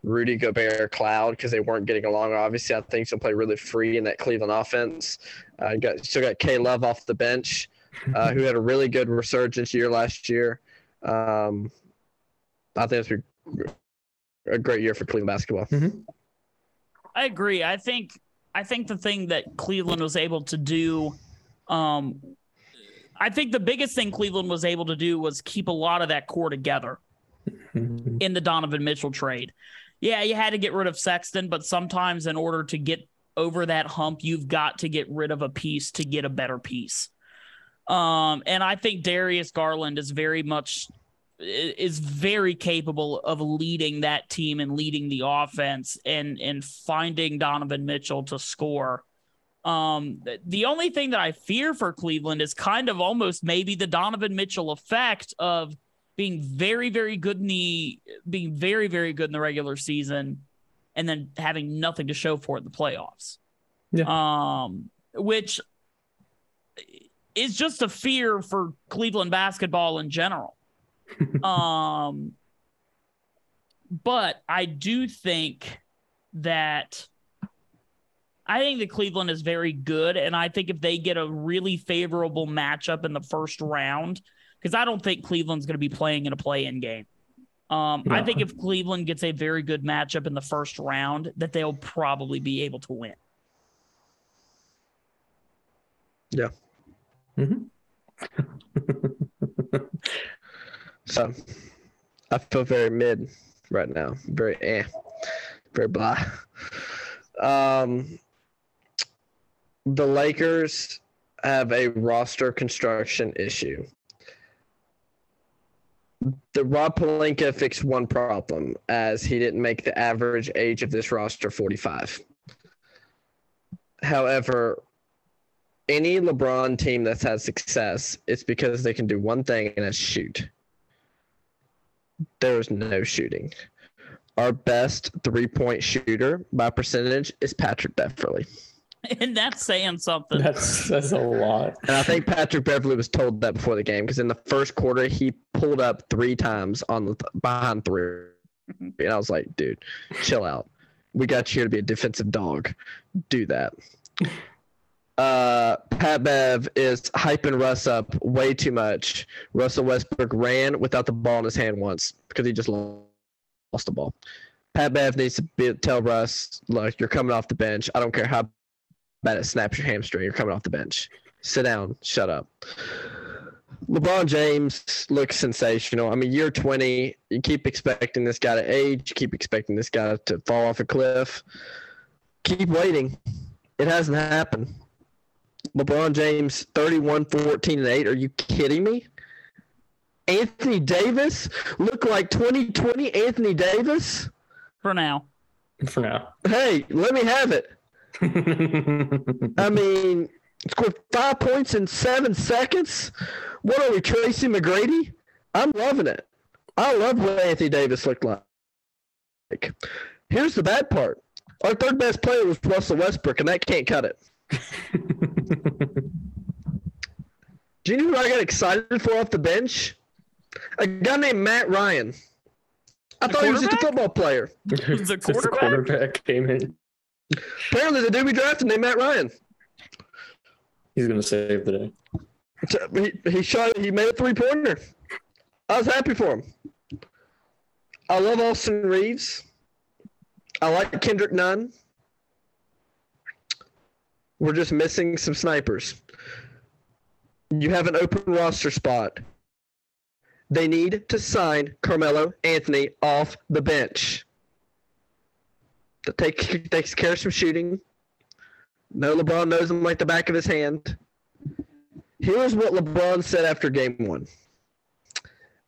Rudy Gobert cloud because they weren't getting along. Obviously, I think he'll play really free in that Cleveland offense. Uh, got still got K Love off the bench uh, who had a really good resurgence year last year. Um, I think it's a great year for Cleveland basketball. Mm-hmm. I agree. I think I think the thing that Cleveland was able to do, um, I think the biggest thing Cleveland was able to do was keep a lot of that core together Mm-hmm. in the Donovan Mitchell trade. Yeah, you had to get rid of Sexton, but sometimes in order to get over that hump, you've got to get rid of a piece to get a better piece. Um, and I think Darius Garland is very much is very capable of leading that team and leading the offense and and finding Donovan Mitchell to score. Um, the only thing that I fear for Cleveland is kind of almost maybe the Donovan Mitchell effect of being very, very good in the being very, very good in the regular season, and then having nothing to show for it in the playoffs. Yeah. Um, which is just a fear for Cleveland basketball in general. um, but I do think that I think that Cleveland is very good, and I think if they get a really favorable matchup in the first round, because I don't think Cleveland's going to be playing in a play-in game. Um, I think if Cleveland gets a very good matchup in the first round, that they'll probably be able to win. So I feel very mid right now. Very eh. Very blah. Um the Lakers have a roster construction issue. The Rob Pelinka fixed one problem as he didn't make the average age of this roster 45. However, any LeBron team that's had success, it's because they can do one thing and that's shoot there is no shooting. Our best three point shooter by percentage is Patrick Beverley. and that's saying something. That's that's a lot. And I think Patrick Beverley was told that before the game because in the first quarter he pulled up three times on the behind three. Mm-hmm. And I was like, dude, chill out. We got you here to be a defensive dog. Do that. Uh, Pat Bev is hyping Russ up way too much. Russell Westbrook ran without the ball in his hand once because he just lost the ball. Pat Bev needs to be, tell Russ, look, you're coming off the bench. I don't care how bad it snaps your hamstring. You're coming off the bench. Sit down. Shut up. LeBron James looks sensational. I mean, year 20, you keep expecting this guy to age, you keep expecting this guy to fall off a cliff. Keep waiting. It hasn't happened. LeBron James 31, 14, and 8. Are you kidding me? Anthony Davis look like 2020 Anthony Davis? for now. For now. Hey, let me have it. I mean, scored five points in seven seconds. What are we, Tracy McGrady? I'm loving it. I love what Anthony Davis looked like. Here's the bad part. Our third best player was Russell Westbrook, and that can't cut it. Do you know who I got excited for off the bench? A guy named Matt Ryan. I The thought he was just a football player. Who's the Since the quarterback? quarterback came in, Apparently, the dude we drafted named Matt Ryan. he's gonna save the day. So he, he shot he made a three pointer. I was happy for him. I love Austin Reaves. I like Kendrick Nunn. We're just missing some snipers. You have an open roster spot. They need to sign Carmelo Anthony off the bench. That take, takes care of some shooting. No, LeBron knows him like the back of his hand. Here's what LeBron said after game one.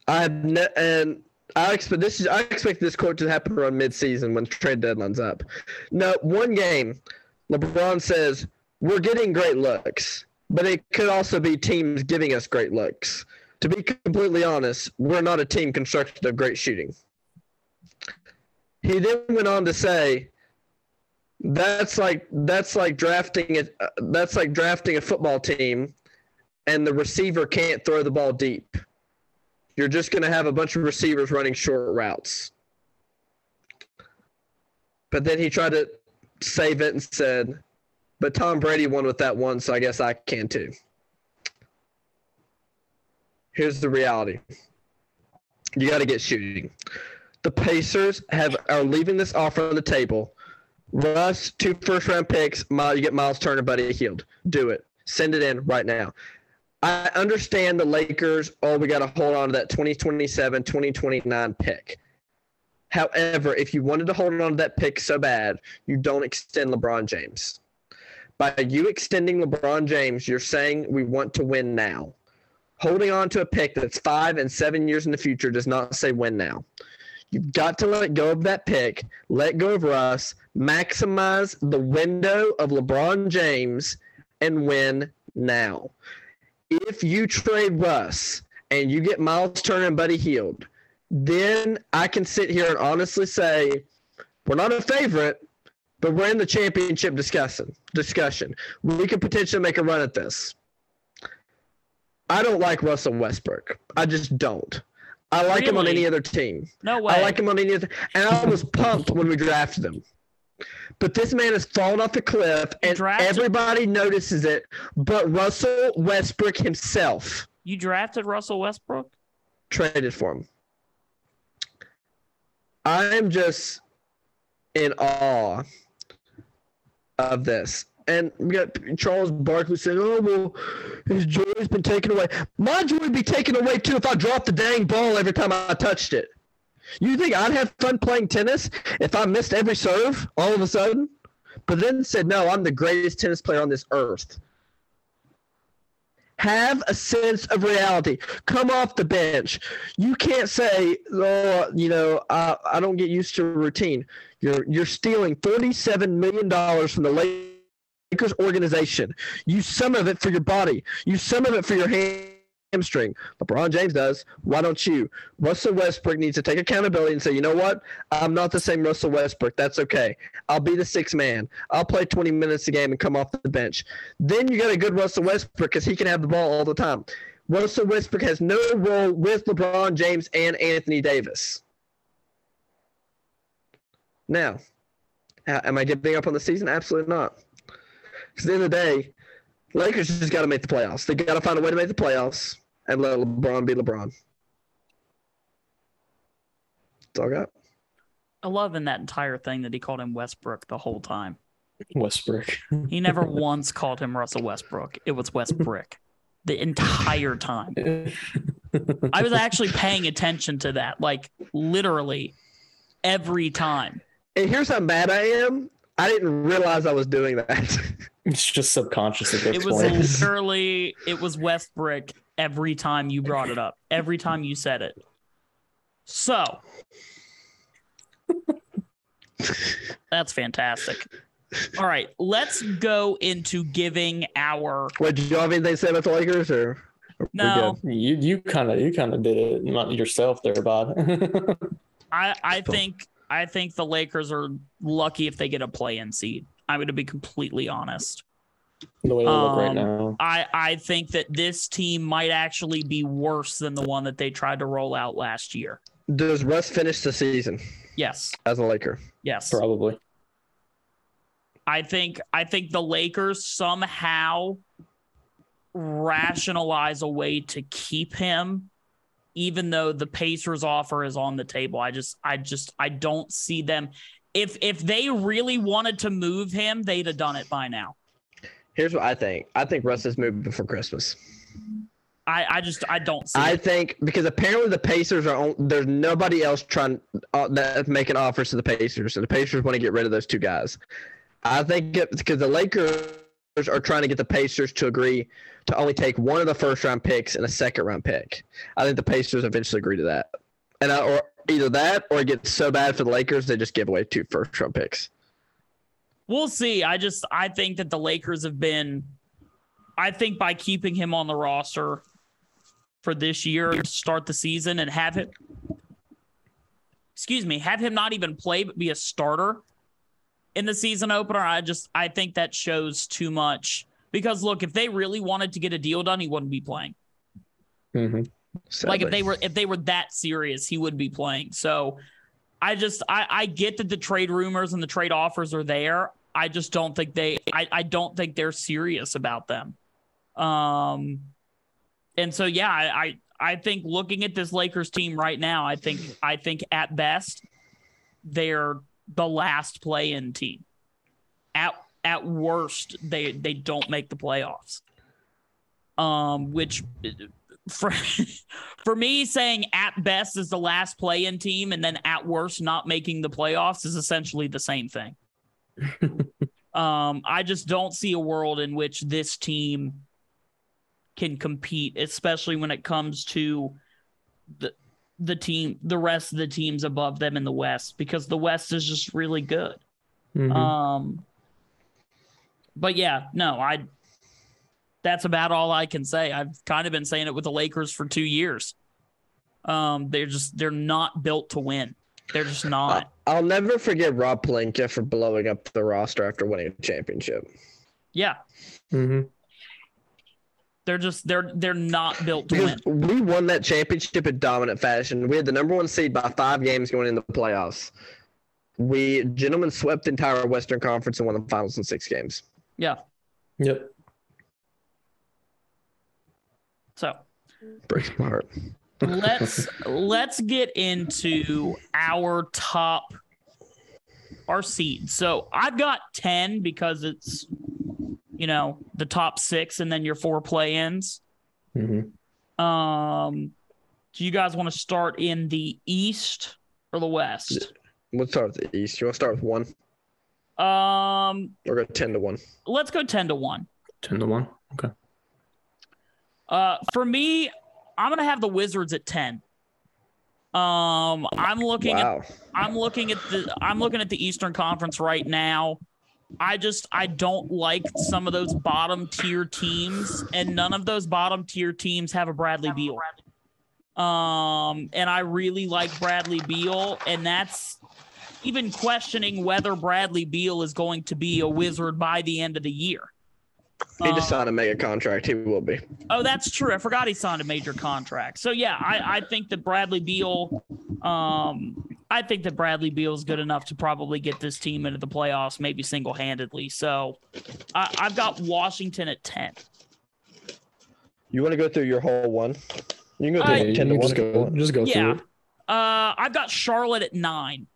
I ne- and I expect this is I expect this quote to happen around midseason when trade deadline's up. No, one game, LeBron says we're getting great looks, but it could also be teams giving us great looks. To be completely honest, we're not a team constructed of great shooting. He then went on to say, "That's like that's like drafting a that's like drafting a football team and the receiver can't throw the ball deep. You're just going to have a bunch of receivers running short routes. But then he tried to save it and said, but Tom Brady won with that one, so I guess I can too. Here's the reality You got to get shooting. The Pacers have are leaving this offer on the table. Russ, two first round picks. You get Miles Turner, Buddy Hield. Do it. Send it in right now. I understand the Lakers. Oh, we got to hold on to that 2027, 2029 pick. However, if you wanted to hold on to that pick so bad, you don't extend LeBron James. By you extending LeBron James, you're saying we want to win now. Holding on to a pick that's five and seven years in the future does not say win now. You've got to let go of that pick, let go of Russ, maximize the window of LeBron James, and win now. If you trade Russ and you get Miles Turner and Buddy Hield, then I can sit here and honestly say we're not a favorite, but we're in the championship discussion. Discussion. We could potentially make a run at this. I don't like Russell Westbrook. I just don't. I like really? him on any other team. No way. I like him on any other. And I was pumped when we drafted him. But this man has fallen off the cliff, and everybody notices it. But Russell Westbrook himself. You drafted Russell Westbrook. Traded for him. I'm just in awe of this. And we got Charles Barkley saying, "Oh well, his joy's been taken away. My joy would be taken away too if I dropped the dang ball every time I touched it. You think I'd have fun playing tennis if I missed every serve all of a sudden? But then said, no, I'm the greatest tennis player on this earth. Have a sense of reality. Come off the bench. You can't say, "Oh, you know, I, I don't get used to routine." You're you're stealing forty-seven million dollars from the Lakers organization. Use some of it for your body. Use some of it for your hands hamstring. LeBron James does. Why don't you? Russell Westbrook needs to take accountability and say, you know what? I'm not the same Russell Westbrook. That's okay. I'll be the sixth man. I'll play 20 minutes a game and come off the bench. Then you got a good Russell Westbrook because he can have the ball all the time. Russell Westbrook has no role with LeBron James and Anthony Davis. Now, am I giving up on the season? Absolutely not. Because at the end of the day, Lakers just got to make the playoffs. They got to find a way to make the playoffs and let LeBron be LeBron. That's all I got. I love in that entire thing that he called him Westbrook the whole time. Westbrook. he never once called him Russell Westbrook. It was Westbrook the entire time. I was actually paying attention to that, like literally every time. And here's how mad I am. I didn't realize I was doing that. It's just subconscious. at this It was literally it was Westbrook every time you brought it up. Every time you said it. So that's fantastic. All right, let's go into giving our. What did you have anything to say about the Lakers or? No, you you kind of you kind of did it yourself there, Bob. I I think I think the Lakers are lucky if they get a play-in seed. I'm going to be completely honest. The way they um, look right um, now, I I think that this team might actually be worse than the one that they tried to roll out last year. Does Russ finish the season? Yes. As a Laker. Yes. Probably. I think I think the Lakers somehow rationalize a way to keep him even though the Pacers offer is on the table. I just I just I don't see them if if they really wanted to move him, they'd have done it by now. Here's what I think. I think Russ is moving before Christmas. I, I just I don't see. I it. think because apparently the Pacers are on. There's nobody else trying uh, that making offers to the Pacers, and the Pacers want to get rid of those two guys. I think because the Lakers are trying to get the Pacers to agree to only take one of the first round picks and a second round pick. I think the Pacers eventually agree to that, and I, or either that or it gets so bad for the Lakers they just give away two first round picks. We'll see. I just I think that the Lakers have been. I think by keeping him on the roster for this year to start the season and have him, excuse me, have him not even play but be a starter in the season opener. I just I think that shows too much because look, if they really wanted to get a deal done, he wouldn't be playing. Mm-hmm. Like if they were if they were that serious, he would be playing. So I just I, I get that the trade rumors and the trade offers are there. I just don't think they I, I don't think they're serious about them. Um and so yeah, I, I think looking at this Lakers team right now, I think I think at best they're the last play-in team. At at worst, they they don't make the playoffs. Um, which for for me saying at best is the last play-in team and then at worst not making the playoffs is essentially the same thing. um, I just don't see a world in which this team can compete, especially when it comes to the the team, the rest of the teams above them in the West, because the West is just really good. Mhm. Um, but yeah, no, I. That's about all I can say. I've kind of been saying it with the Lakers for two years. Um, they're just they're not built to win. They're just not. I'll never forget Rob Pelinka for blowing up the roster after winning a championship. Yeah, Mhm. they're just they're they're not built to Because win. we won that championship in dominant fashion. We had the number one seed by five games going into the playoffs. We gentlemen swept the entire Western Conference and won the finals in six games. Yeah. Yep. So Breaks my heart. let's let's get into our top our seed. So I've got 10 because it's you know, the top 6 and then your four play-ins. Mhm. Um do you guys want to start in the east or the west? Let's start with the East. You want to start with one Um or go 10 to 1? let's go 10 to 1. Ten to one. Okay. Uh, for me, I'm gonna have the Wizards at ten. Um, I'm looking at Wow. I'm looking at the I'm looking at the Eastern Conference right now. I just I don't like some of those bottom tier teams, and none of those bottom tier teams have a Bradley Beal. Um, and I really like Bradley Beal, and that's even questioning whether Bradley Beal is going to be a Wizard by the end of the year. He just Um, signed a mega contract. He will be. Oh, that's true. I forgot he signed a major contract. So yeah, I, I think that Bradley Beal, um, I think that Bradley Beal is good enough to probably get this team into the playoffs, maybe single handedly. So I, I've got Washington at ten. You want to go through your whole one? You can go through Yeah, 10 to 1. just go. Just go Yeah. through it. Uh, I've got Charlotte at nine.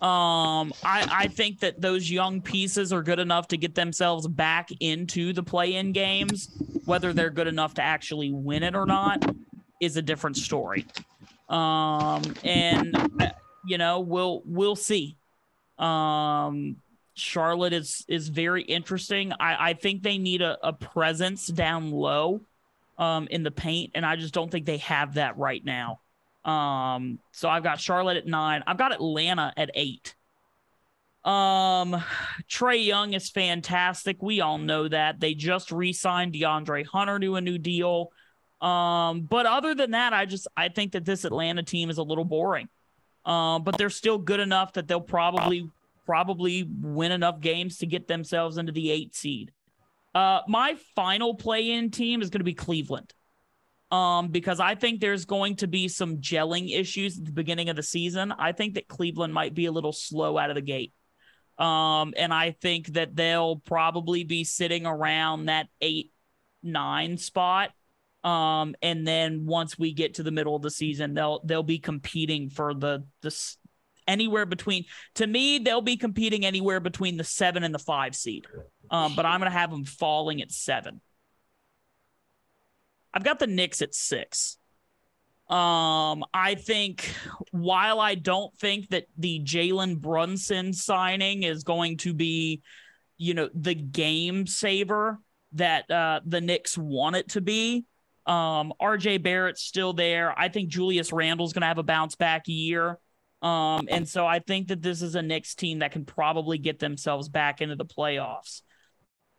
Um, I, I think that those young pieces are good enough to get themselves back into the play-in games. Whether they're good enough to actually win it or not is a different story. Um, and uh, you know, we'll we'll see. Um, Charlotte is is very interesting. I, I think they need a, a presence down low, um, in the paint, and I just don't think they have that right now. Um, so I've got Charlotte at nine. I've got Atlanta at eight. Um, Trae Young is fantastic. We all know that. They just re-signed DeAndre Hunter to a new deal. Um, but other than that, I just I think that this Atlanta team is a little boring. Um, but they're still good enough that they'll probably probably win enough games to get themselves into the eight seed. Uh, my final play-in team is going to be Cleveland um, because I think there's going to be some gelling issues at the beginning of the season. I think that Cleveland might be a little slow out of the gate. Um, and I think that they'll probably be sitting around that eight, nine spot. Um, and then once we get to the middle of the season, they'll they'll be competing for the the anywhere between. To me, they'll be competing anywhere between the seven and the five seed. Um, but I'm gonna have them falling at seven. I've got the Knicks at six. Um, I think while I don't think that the Jalen Brunson signing is going to be, you know, the game saver that uh, the Knicks want it to be, um, RJ Barrett's still there. I think Julius Randle's going to have a bounce back year. Um, and so I think that this is a Knicks team that can probably get themselves back into the playoffs.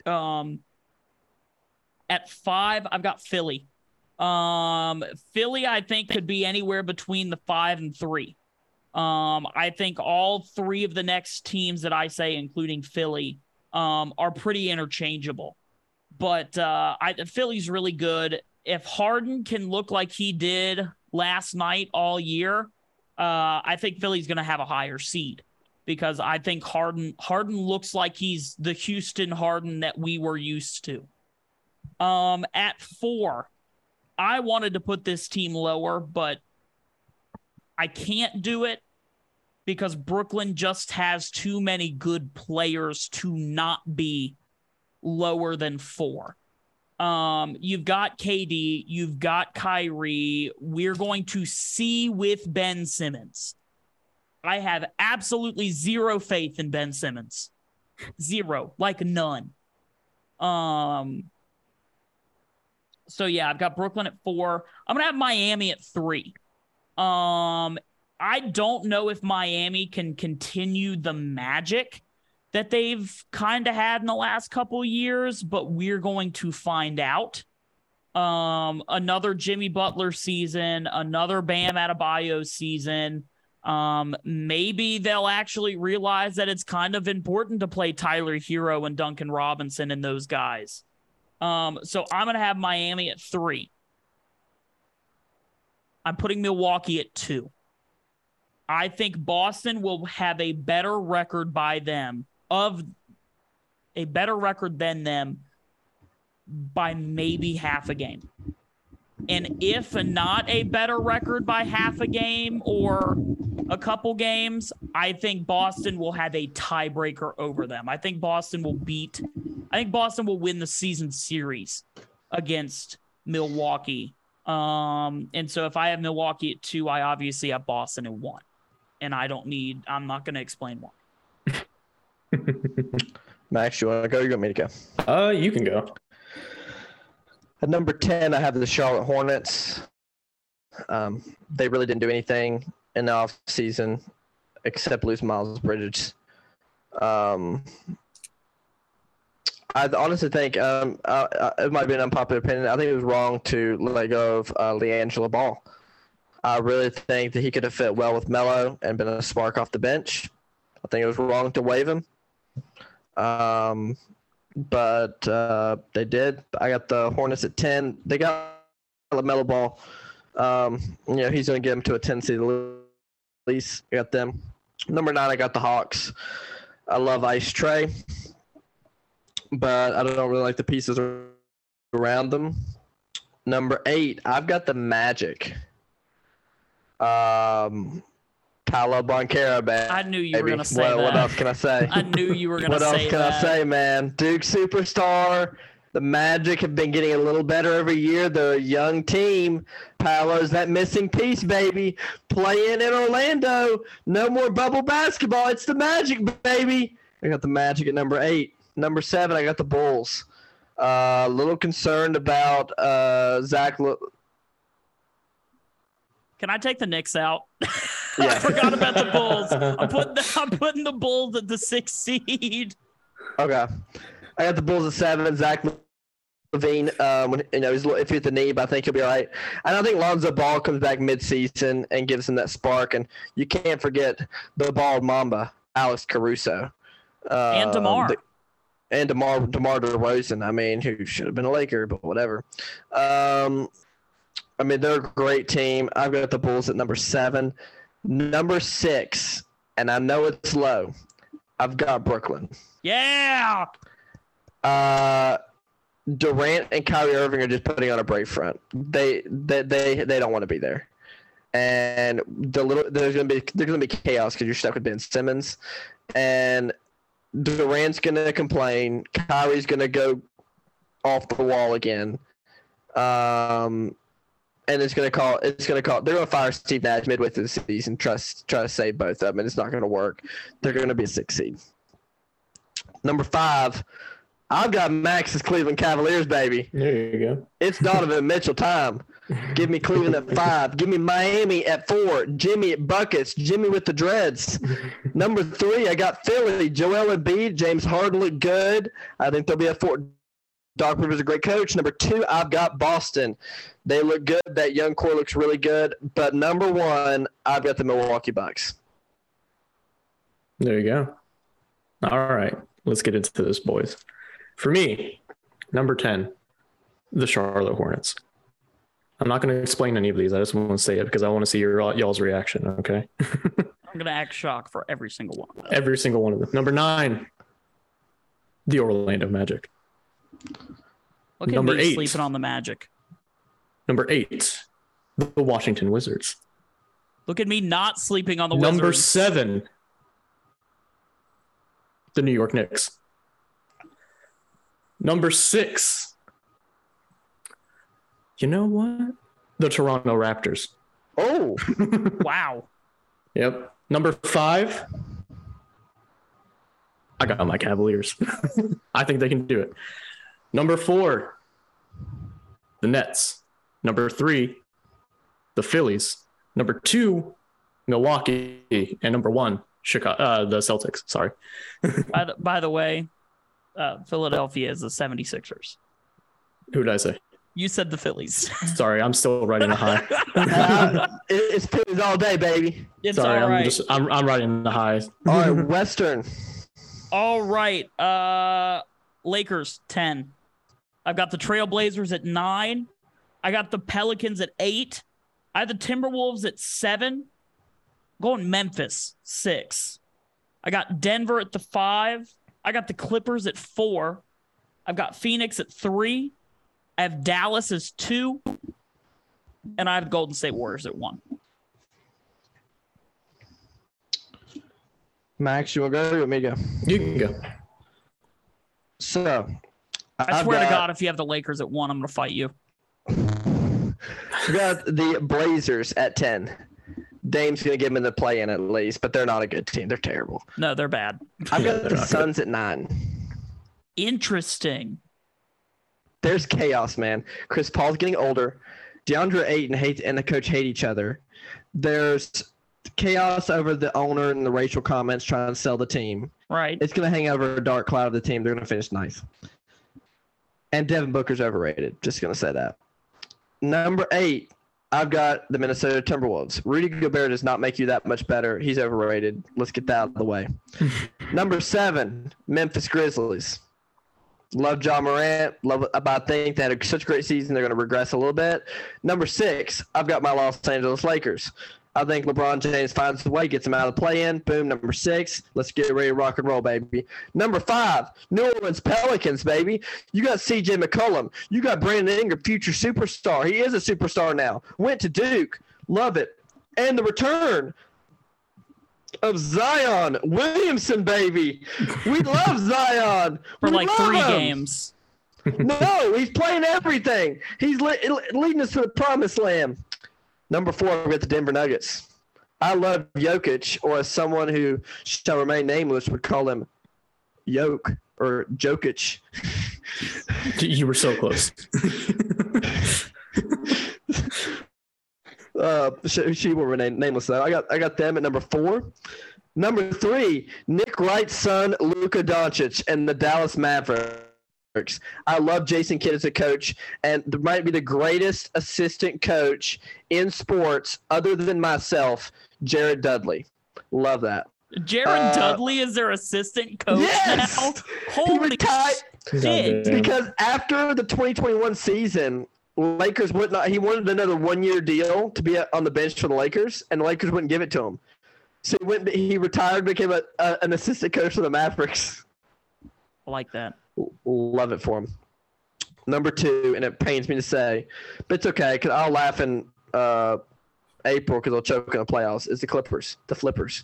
Um, at five, I've got Philly. Um, Philly, I think, could be anywhere between the five and three. Um, I think all three of the next teams that I say, including Philly, um, are pretty interchangeable. But uh, I, Philly's really good. If Harden can look like he did last night all year, uh, I think Philly's going to have a higher seed because I think Harden Harden looks like he's the Houston Harden that we were used to. Um, at four, I wanted to put this team lower, but I can't do it because Brooklyn just has too many good players to not be lower than four. Um, you've got KD, you've got Kyrie. We're going to see with Ben Simmons. I have absolutely zero faith in Ben Simmons. Zero, like none. Um, so yeah, I've got Brooklyn at four. I'm gonna have Miami at three. Um, I don't know if Miami can continue the magic that they've kind of had in the last couple years, but we're going to find out. Um, another Jimmy Butler season, another Bam Adebayo season. Um, maybe they'll actually realize that it's kind of important to play Tyler Herro and Duncan Robinson and those guys. Um, so I'm gonna have Miami at three. I'm putting Milwaukee at two. I think Boston will have a better record by them of a better record than them by maybe half a game. And if not a better record by half a game or a couple games, I think Boston will have a tiebreaker over them. I think Boston will beat, I think Boston will win the season series against Milwaukee. Um, and so if I have Milwaukee at two, I obviously have Boston at one. And I don't need, I'm not going to explain why. Max, you want to go? You want me to go? Uh, you can go. At number 10, I have the Charlotte Hornets. Um, they really didn't do anything in the off season except lose Miles Bridges. Um, I honestly think um, uh, uh, it might be an unpopular opinion. I think it was wrong to let go of uh, LiAngelo Ball. I really think that he could have fit well with Melo and been a spark off the bench. I think it was wrong to waive him. Um, but uh, they did. I got the Hornets at ten. They got LaMelo Ball. Um, you know he's going to get him to a ten seed at least. I got them. Number nine, I got the Hawks. I love Ice Trae, but I don't really like the pieces around them. Number eight, I've got the Magic. Um, Paolo Banchero, man. I knew you Maybe. were gonna say what, that. What else can I say? I knew you were gonna what say What else can that. I say, man? Duke superstar. The Magic have been getting a little better every year. They're a young team. Paolo's that missing piece, baby. Playing in Orlando. No more bubble basketball. It's the Magic, baby. I got the Magic at number eight. Number seven, I got the Bulls. Uh, a uh, little concerned about uh, Zach. Can I take the Knicks out? Yeah. I forgot about the Bulls. I'm putting the, I'm putting the Bulls at the sixth seed. Okay, I got the Bulls at seven. Zach LaVine, um, when, you know, he's, if he's the knee, but I think he'll be all right. And I think Lonzo Ball comes back midseason and gives him that spark. And you can't forget the bald Mamba, Alex Caruso, uh, and Demar. The, and Demar Demar Derozan. I mean, who should have been a Laker, but whatever. Um, I mean, they're a great team. I've got the Bulls at number seven. Number six, and I know it's low. I've got Brooklyn. Yeah. Uh, Durant and Kyrie Irving are just putting on a brave front. They they they, they don't want to be there, and the little there's gonna be there's gonna be chaos because you're stuck with Ben Simmons, and Durant's gonna complain. Kyrie's gonna go off the wall again. Um, and it's gonna call. It's gonna call. They're gonna fire Steve Nash midway through the season. Trust, try to save both of them, and it's not gonna work. They're gonna be a six seed. Number five, I've got Max's Cleveland Cavaliers, baby. There you go. It's Donovan Mitchell time. Give me Cleveland at five. Give me Miami at four. Jimmy at buckets. Jimmy with the dreads. Number three, I got Philly. Joel Embiid. James Harden look good. I think they'll be at four. Doc Rivers a great coach. Number two, I've got Boston. They look good. That young core looks really good. But number one, I've got the Milwaukee Bucks. There you go. All right. Let's get into this, boys. For me, number 10, the Charlotte Hornets. I'm not going to explain any of these. I just want to say it because I want to see your y'all's reaction. Okay. I'm going to act shocked for every single one. Every single one of them. Number nine, the Orlando Magic. Look Number eight. sleeping on the Magic. Number eight, the Washington Wizards. Look at me not sleeping on the Wizards. Number Wizards. seven, the New York Knicks. Number six, you know what? The Toronto Raptors. Oh, Wow. Yep. Number five, I got my Cavaliers. I think they can do it. Number four, the Nets. Number three, the Phillies. Number two, Milwaukee. And number one, Chicago, uh, the Celtics. Sorry. by, the, by the way, uh, Philadelphia is the 76ers. Who did I say? You said the Phillies. Sorry, I'm still riding the high. uh, it's Phillies all day, baby. it's Sorry, all I'm just I'm I'm riding the high. All right, Western. All right. Uh Lakers 10. I've got the Trailblazers at 9. I got the Pelicans at 8. I have the Timberwolves at 7. Going Memphis 6. I got Denver at the 5. I got the Clippers at 4. I've got Phoenix at 3. I have Dallas as 2. And I have Golden State Warriors at 1. Max, you want to go? Or you want me to go? You can go. So, I I've swear to God, if you have the Lakers at 1, I'm going to fight you. We got the Blazers at 10. Dame's going to give them the play in at least, but they're not a good team. They're terrible. No, they're bad. I've got they're the not good. Suns at 9. Interesting. There's chaos, man. Chris Paul's getting older. DeAndre Ayton hates and the coach hate each other. There's chaos over the owner and the racial comments trying to sell the team. Right. It's going to hang over a dark cloud of the team. They're going to finish ninth. And Devin Booker's overrated. Just going to say that. Number eight, I've got the Minnesota Timberwolves. Rudy Gobert does not make you that much better. He's overrated. Let's get that out of the way. Number seven, Memphis Grizzlies. Love Ja Morant. Love, I think a, such a great season. They're going to regress a little bit. Number six, I've got my Los Angeles Lakers. I think LeBron James finds the way, gets them out of the play-in. Boom, number six. Let's get ready to rock and roll, baby. Number five, New Orleans Pelicans, baby. You got C.J. McCollum. You got Brandon Ingram, future superstar. He is a superstar now. Went to Duke. Love it. And the return of Zion Williamson, baby. We love Zion. For We like three him. games. No, he's playing everything. He's le- leading us to the promised land. Number four, we got the Denver Nuggets. I love Jokic, or as someone who shall remain nameless would call him Yoke or Jokic. You were so close. Uh, she, she will remain nameless though. I got I got them at number four. Number three, Nick Wright's son, Luka Doncic, and the Dallas Mavericks. I love Jason Kidd as a coach, and th- might be the greatest assistant coach in sports, other than myself, Jared Dudley. Love that. Jared Uh, Dudley is their assistant coach Yes! now. He Holy retired shit. Because after the 2021 season, Lakers would not. He wanted another one-year deal to be on the bench for the Lakers, and the Lakers wouldn't give it to him. So he went. He retired, became a, a, an assistant coach for the Mavericks. I like that. Love it for him. Number two, and it pains me to say, but it's okay because I'll laugh in uh, April because I'll choke in the playoffs. Is the Clippers, the Flippers.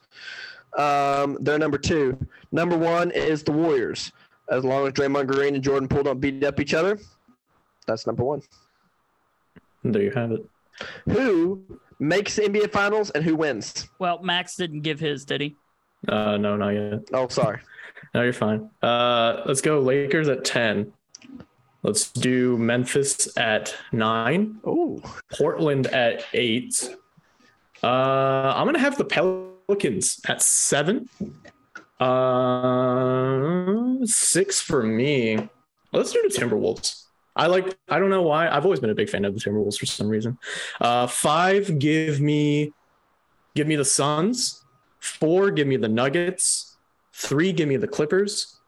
Um, they're number two. Number one is the Warriors. As long as Draymond Green and Jordan Poole don't beat up each other, that's number one. There you have it. Who makes the NBA Finals and who wins? Well, Max didn't give his, did he? Uh, no, not yet. Oh, sorry. No, you're fine. Uh, let's go Lakers at 10. Let's do Memphis at nine. Oh, Portland at eight. Uh, I'm gonna have the Pelicans at seven. Uh, six for me. Let's do the Timberwolves. I like. I don't know why. I've always been a big fan of the Timberwolves for some reason. Uh, five. Give me. Give me the Suns. Four. Give me the Nuggets. Three. Give me the Clippers.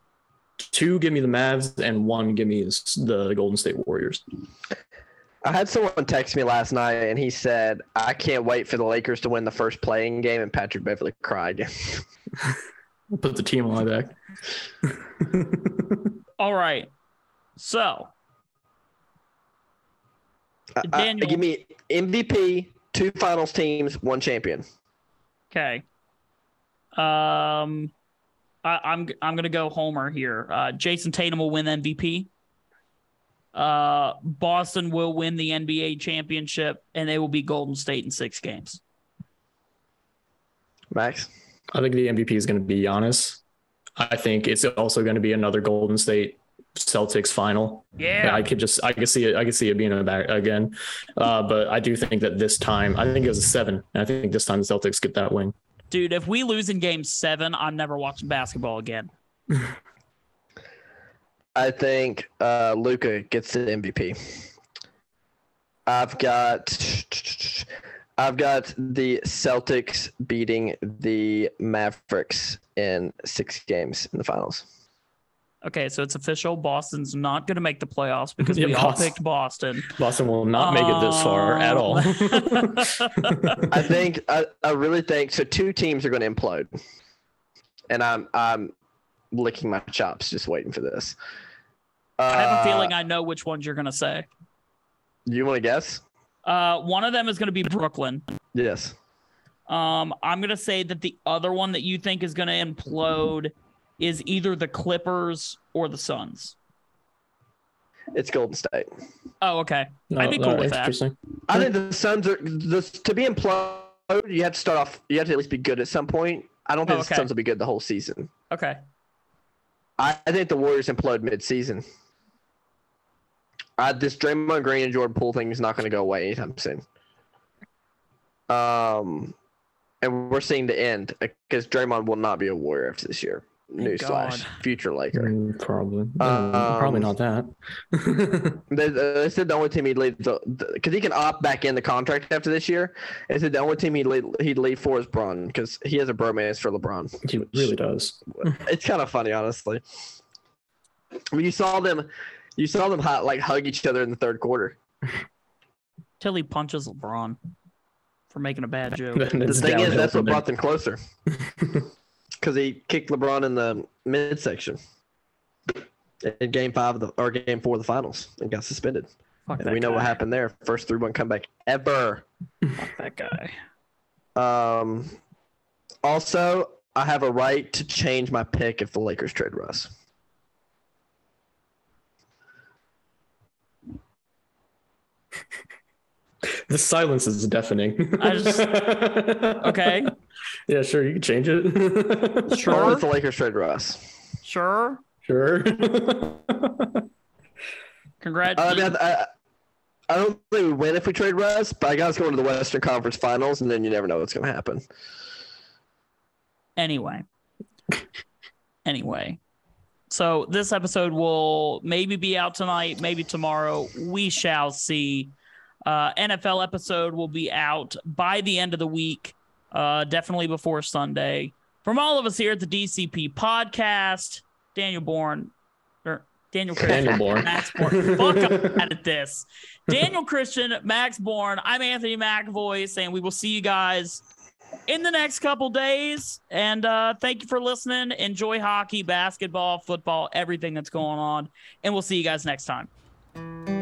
Two. Give me the Mavs, and one. Give me the Golden State Warriors. I had someone text me last night and he said, "I can't wait for the Lakers to win the first play-in game." And Patrick Beverley cried. Put the team on my back. All right. So I- I- Daniel. give me MVP, two finals teams, one champion. Okay. Um, I, I'm I'm gonna go Homer here. Uh, Jayson Tatum will win MVP. Uh, Boston will win the NBA championship, and they will be Golden State in six games. Max. I think the MVP is going to be Giannis. I think it's also going to be another Golden State Celtics final. Yeah. I could just I could see it I could see it being a back again. Uh, but I do think that this time I think it was a seven. And I think this time the Celtics get that win. Dude, if we lose in game seven, I'm never watching basketball again. I think uh, Luka gets the MVP. I've got I've got the Celtics beating the Mavericks in six games in the finals. Okay, so it's official. Boston's not going to make the playoffs because we Yeah, all picked Boston. Boston will not make it this far at all. Um, I think I, I really think so. Two teams are going to implode, and I'm I'm licking my chops just waiting for this. Uh, I have a feeling I know which ones you're going to say. You want to guess? Uh, one of them is going to be Brooklyn. Yes. Um, I'm going to say that the other one that you think is going to implode is either the Clippers or the Suns. It's Golden State. Oh, okay. I'd be cool with that. I think the Suns are the, to be implode. You have to start off. You have to at least be good at some point. I don't think Oh, the. Suns will be good the whole season. Okay. I, I think the Warriors implode mid-season. I, this Draymond Green and Jordan Poole thing is not going to go away anytime soon. Um, and we're seeing the end because Draymond will not be a Warrior after this year. Thank Newsflash: future Laker. Mm, Probably. Um, Uh, probably not that. They, they said the only team he'd leave because he can opt back in the contract after this year. They said the only team he'd leave, he'd leave for is Bron because he has a bromance for LeBron. he really does. It's kind of funny, honestly. When you saw them, you saw them hot, like hug each other in the third quarter. Till he punches LeBron for making a bad joke. The thing is, that's from what there. brought them closer because he kicked LeBron in the midsection in Game Five of the or Game Four of the Finals and got suspended. Fuck And we know guy. what happened there. First three-one comeback ever. Fuck that guy. Um, also, I have a right to change my pick if the Lakers trade Russ. The silence is deafening. I just- Okay. Yeah, sure. You can change it. Or Sure. if the Lakers trade Russ. Sure. Sure. I, mean, Congratulations. I, I, I don't think we win if we trade Russ, but I got us going to the Western Conference Finals, and then you never know what's going to happen. Anyway. Anyway. So this episode will maybe be out tonight, maybe tomorrow. We shall see. Uh, NFL episode will be out by the end of the week, uh, definitely before Sunday. From all of us here at the DCP podcast, Daniel Bourne, or Daniel Christian, Daniel Bourne. Max Bourne. Fuck, I'm at this. Daniel Christian, Max Bourne. I'm Anthony McAvoy, and we will see you guys in the next couple days. And uh, thank you for listening. Enjoy hockey, basketball, football, everything that's going on. And we'll see you guys next time.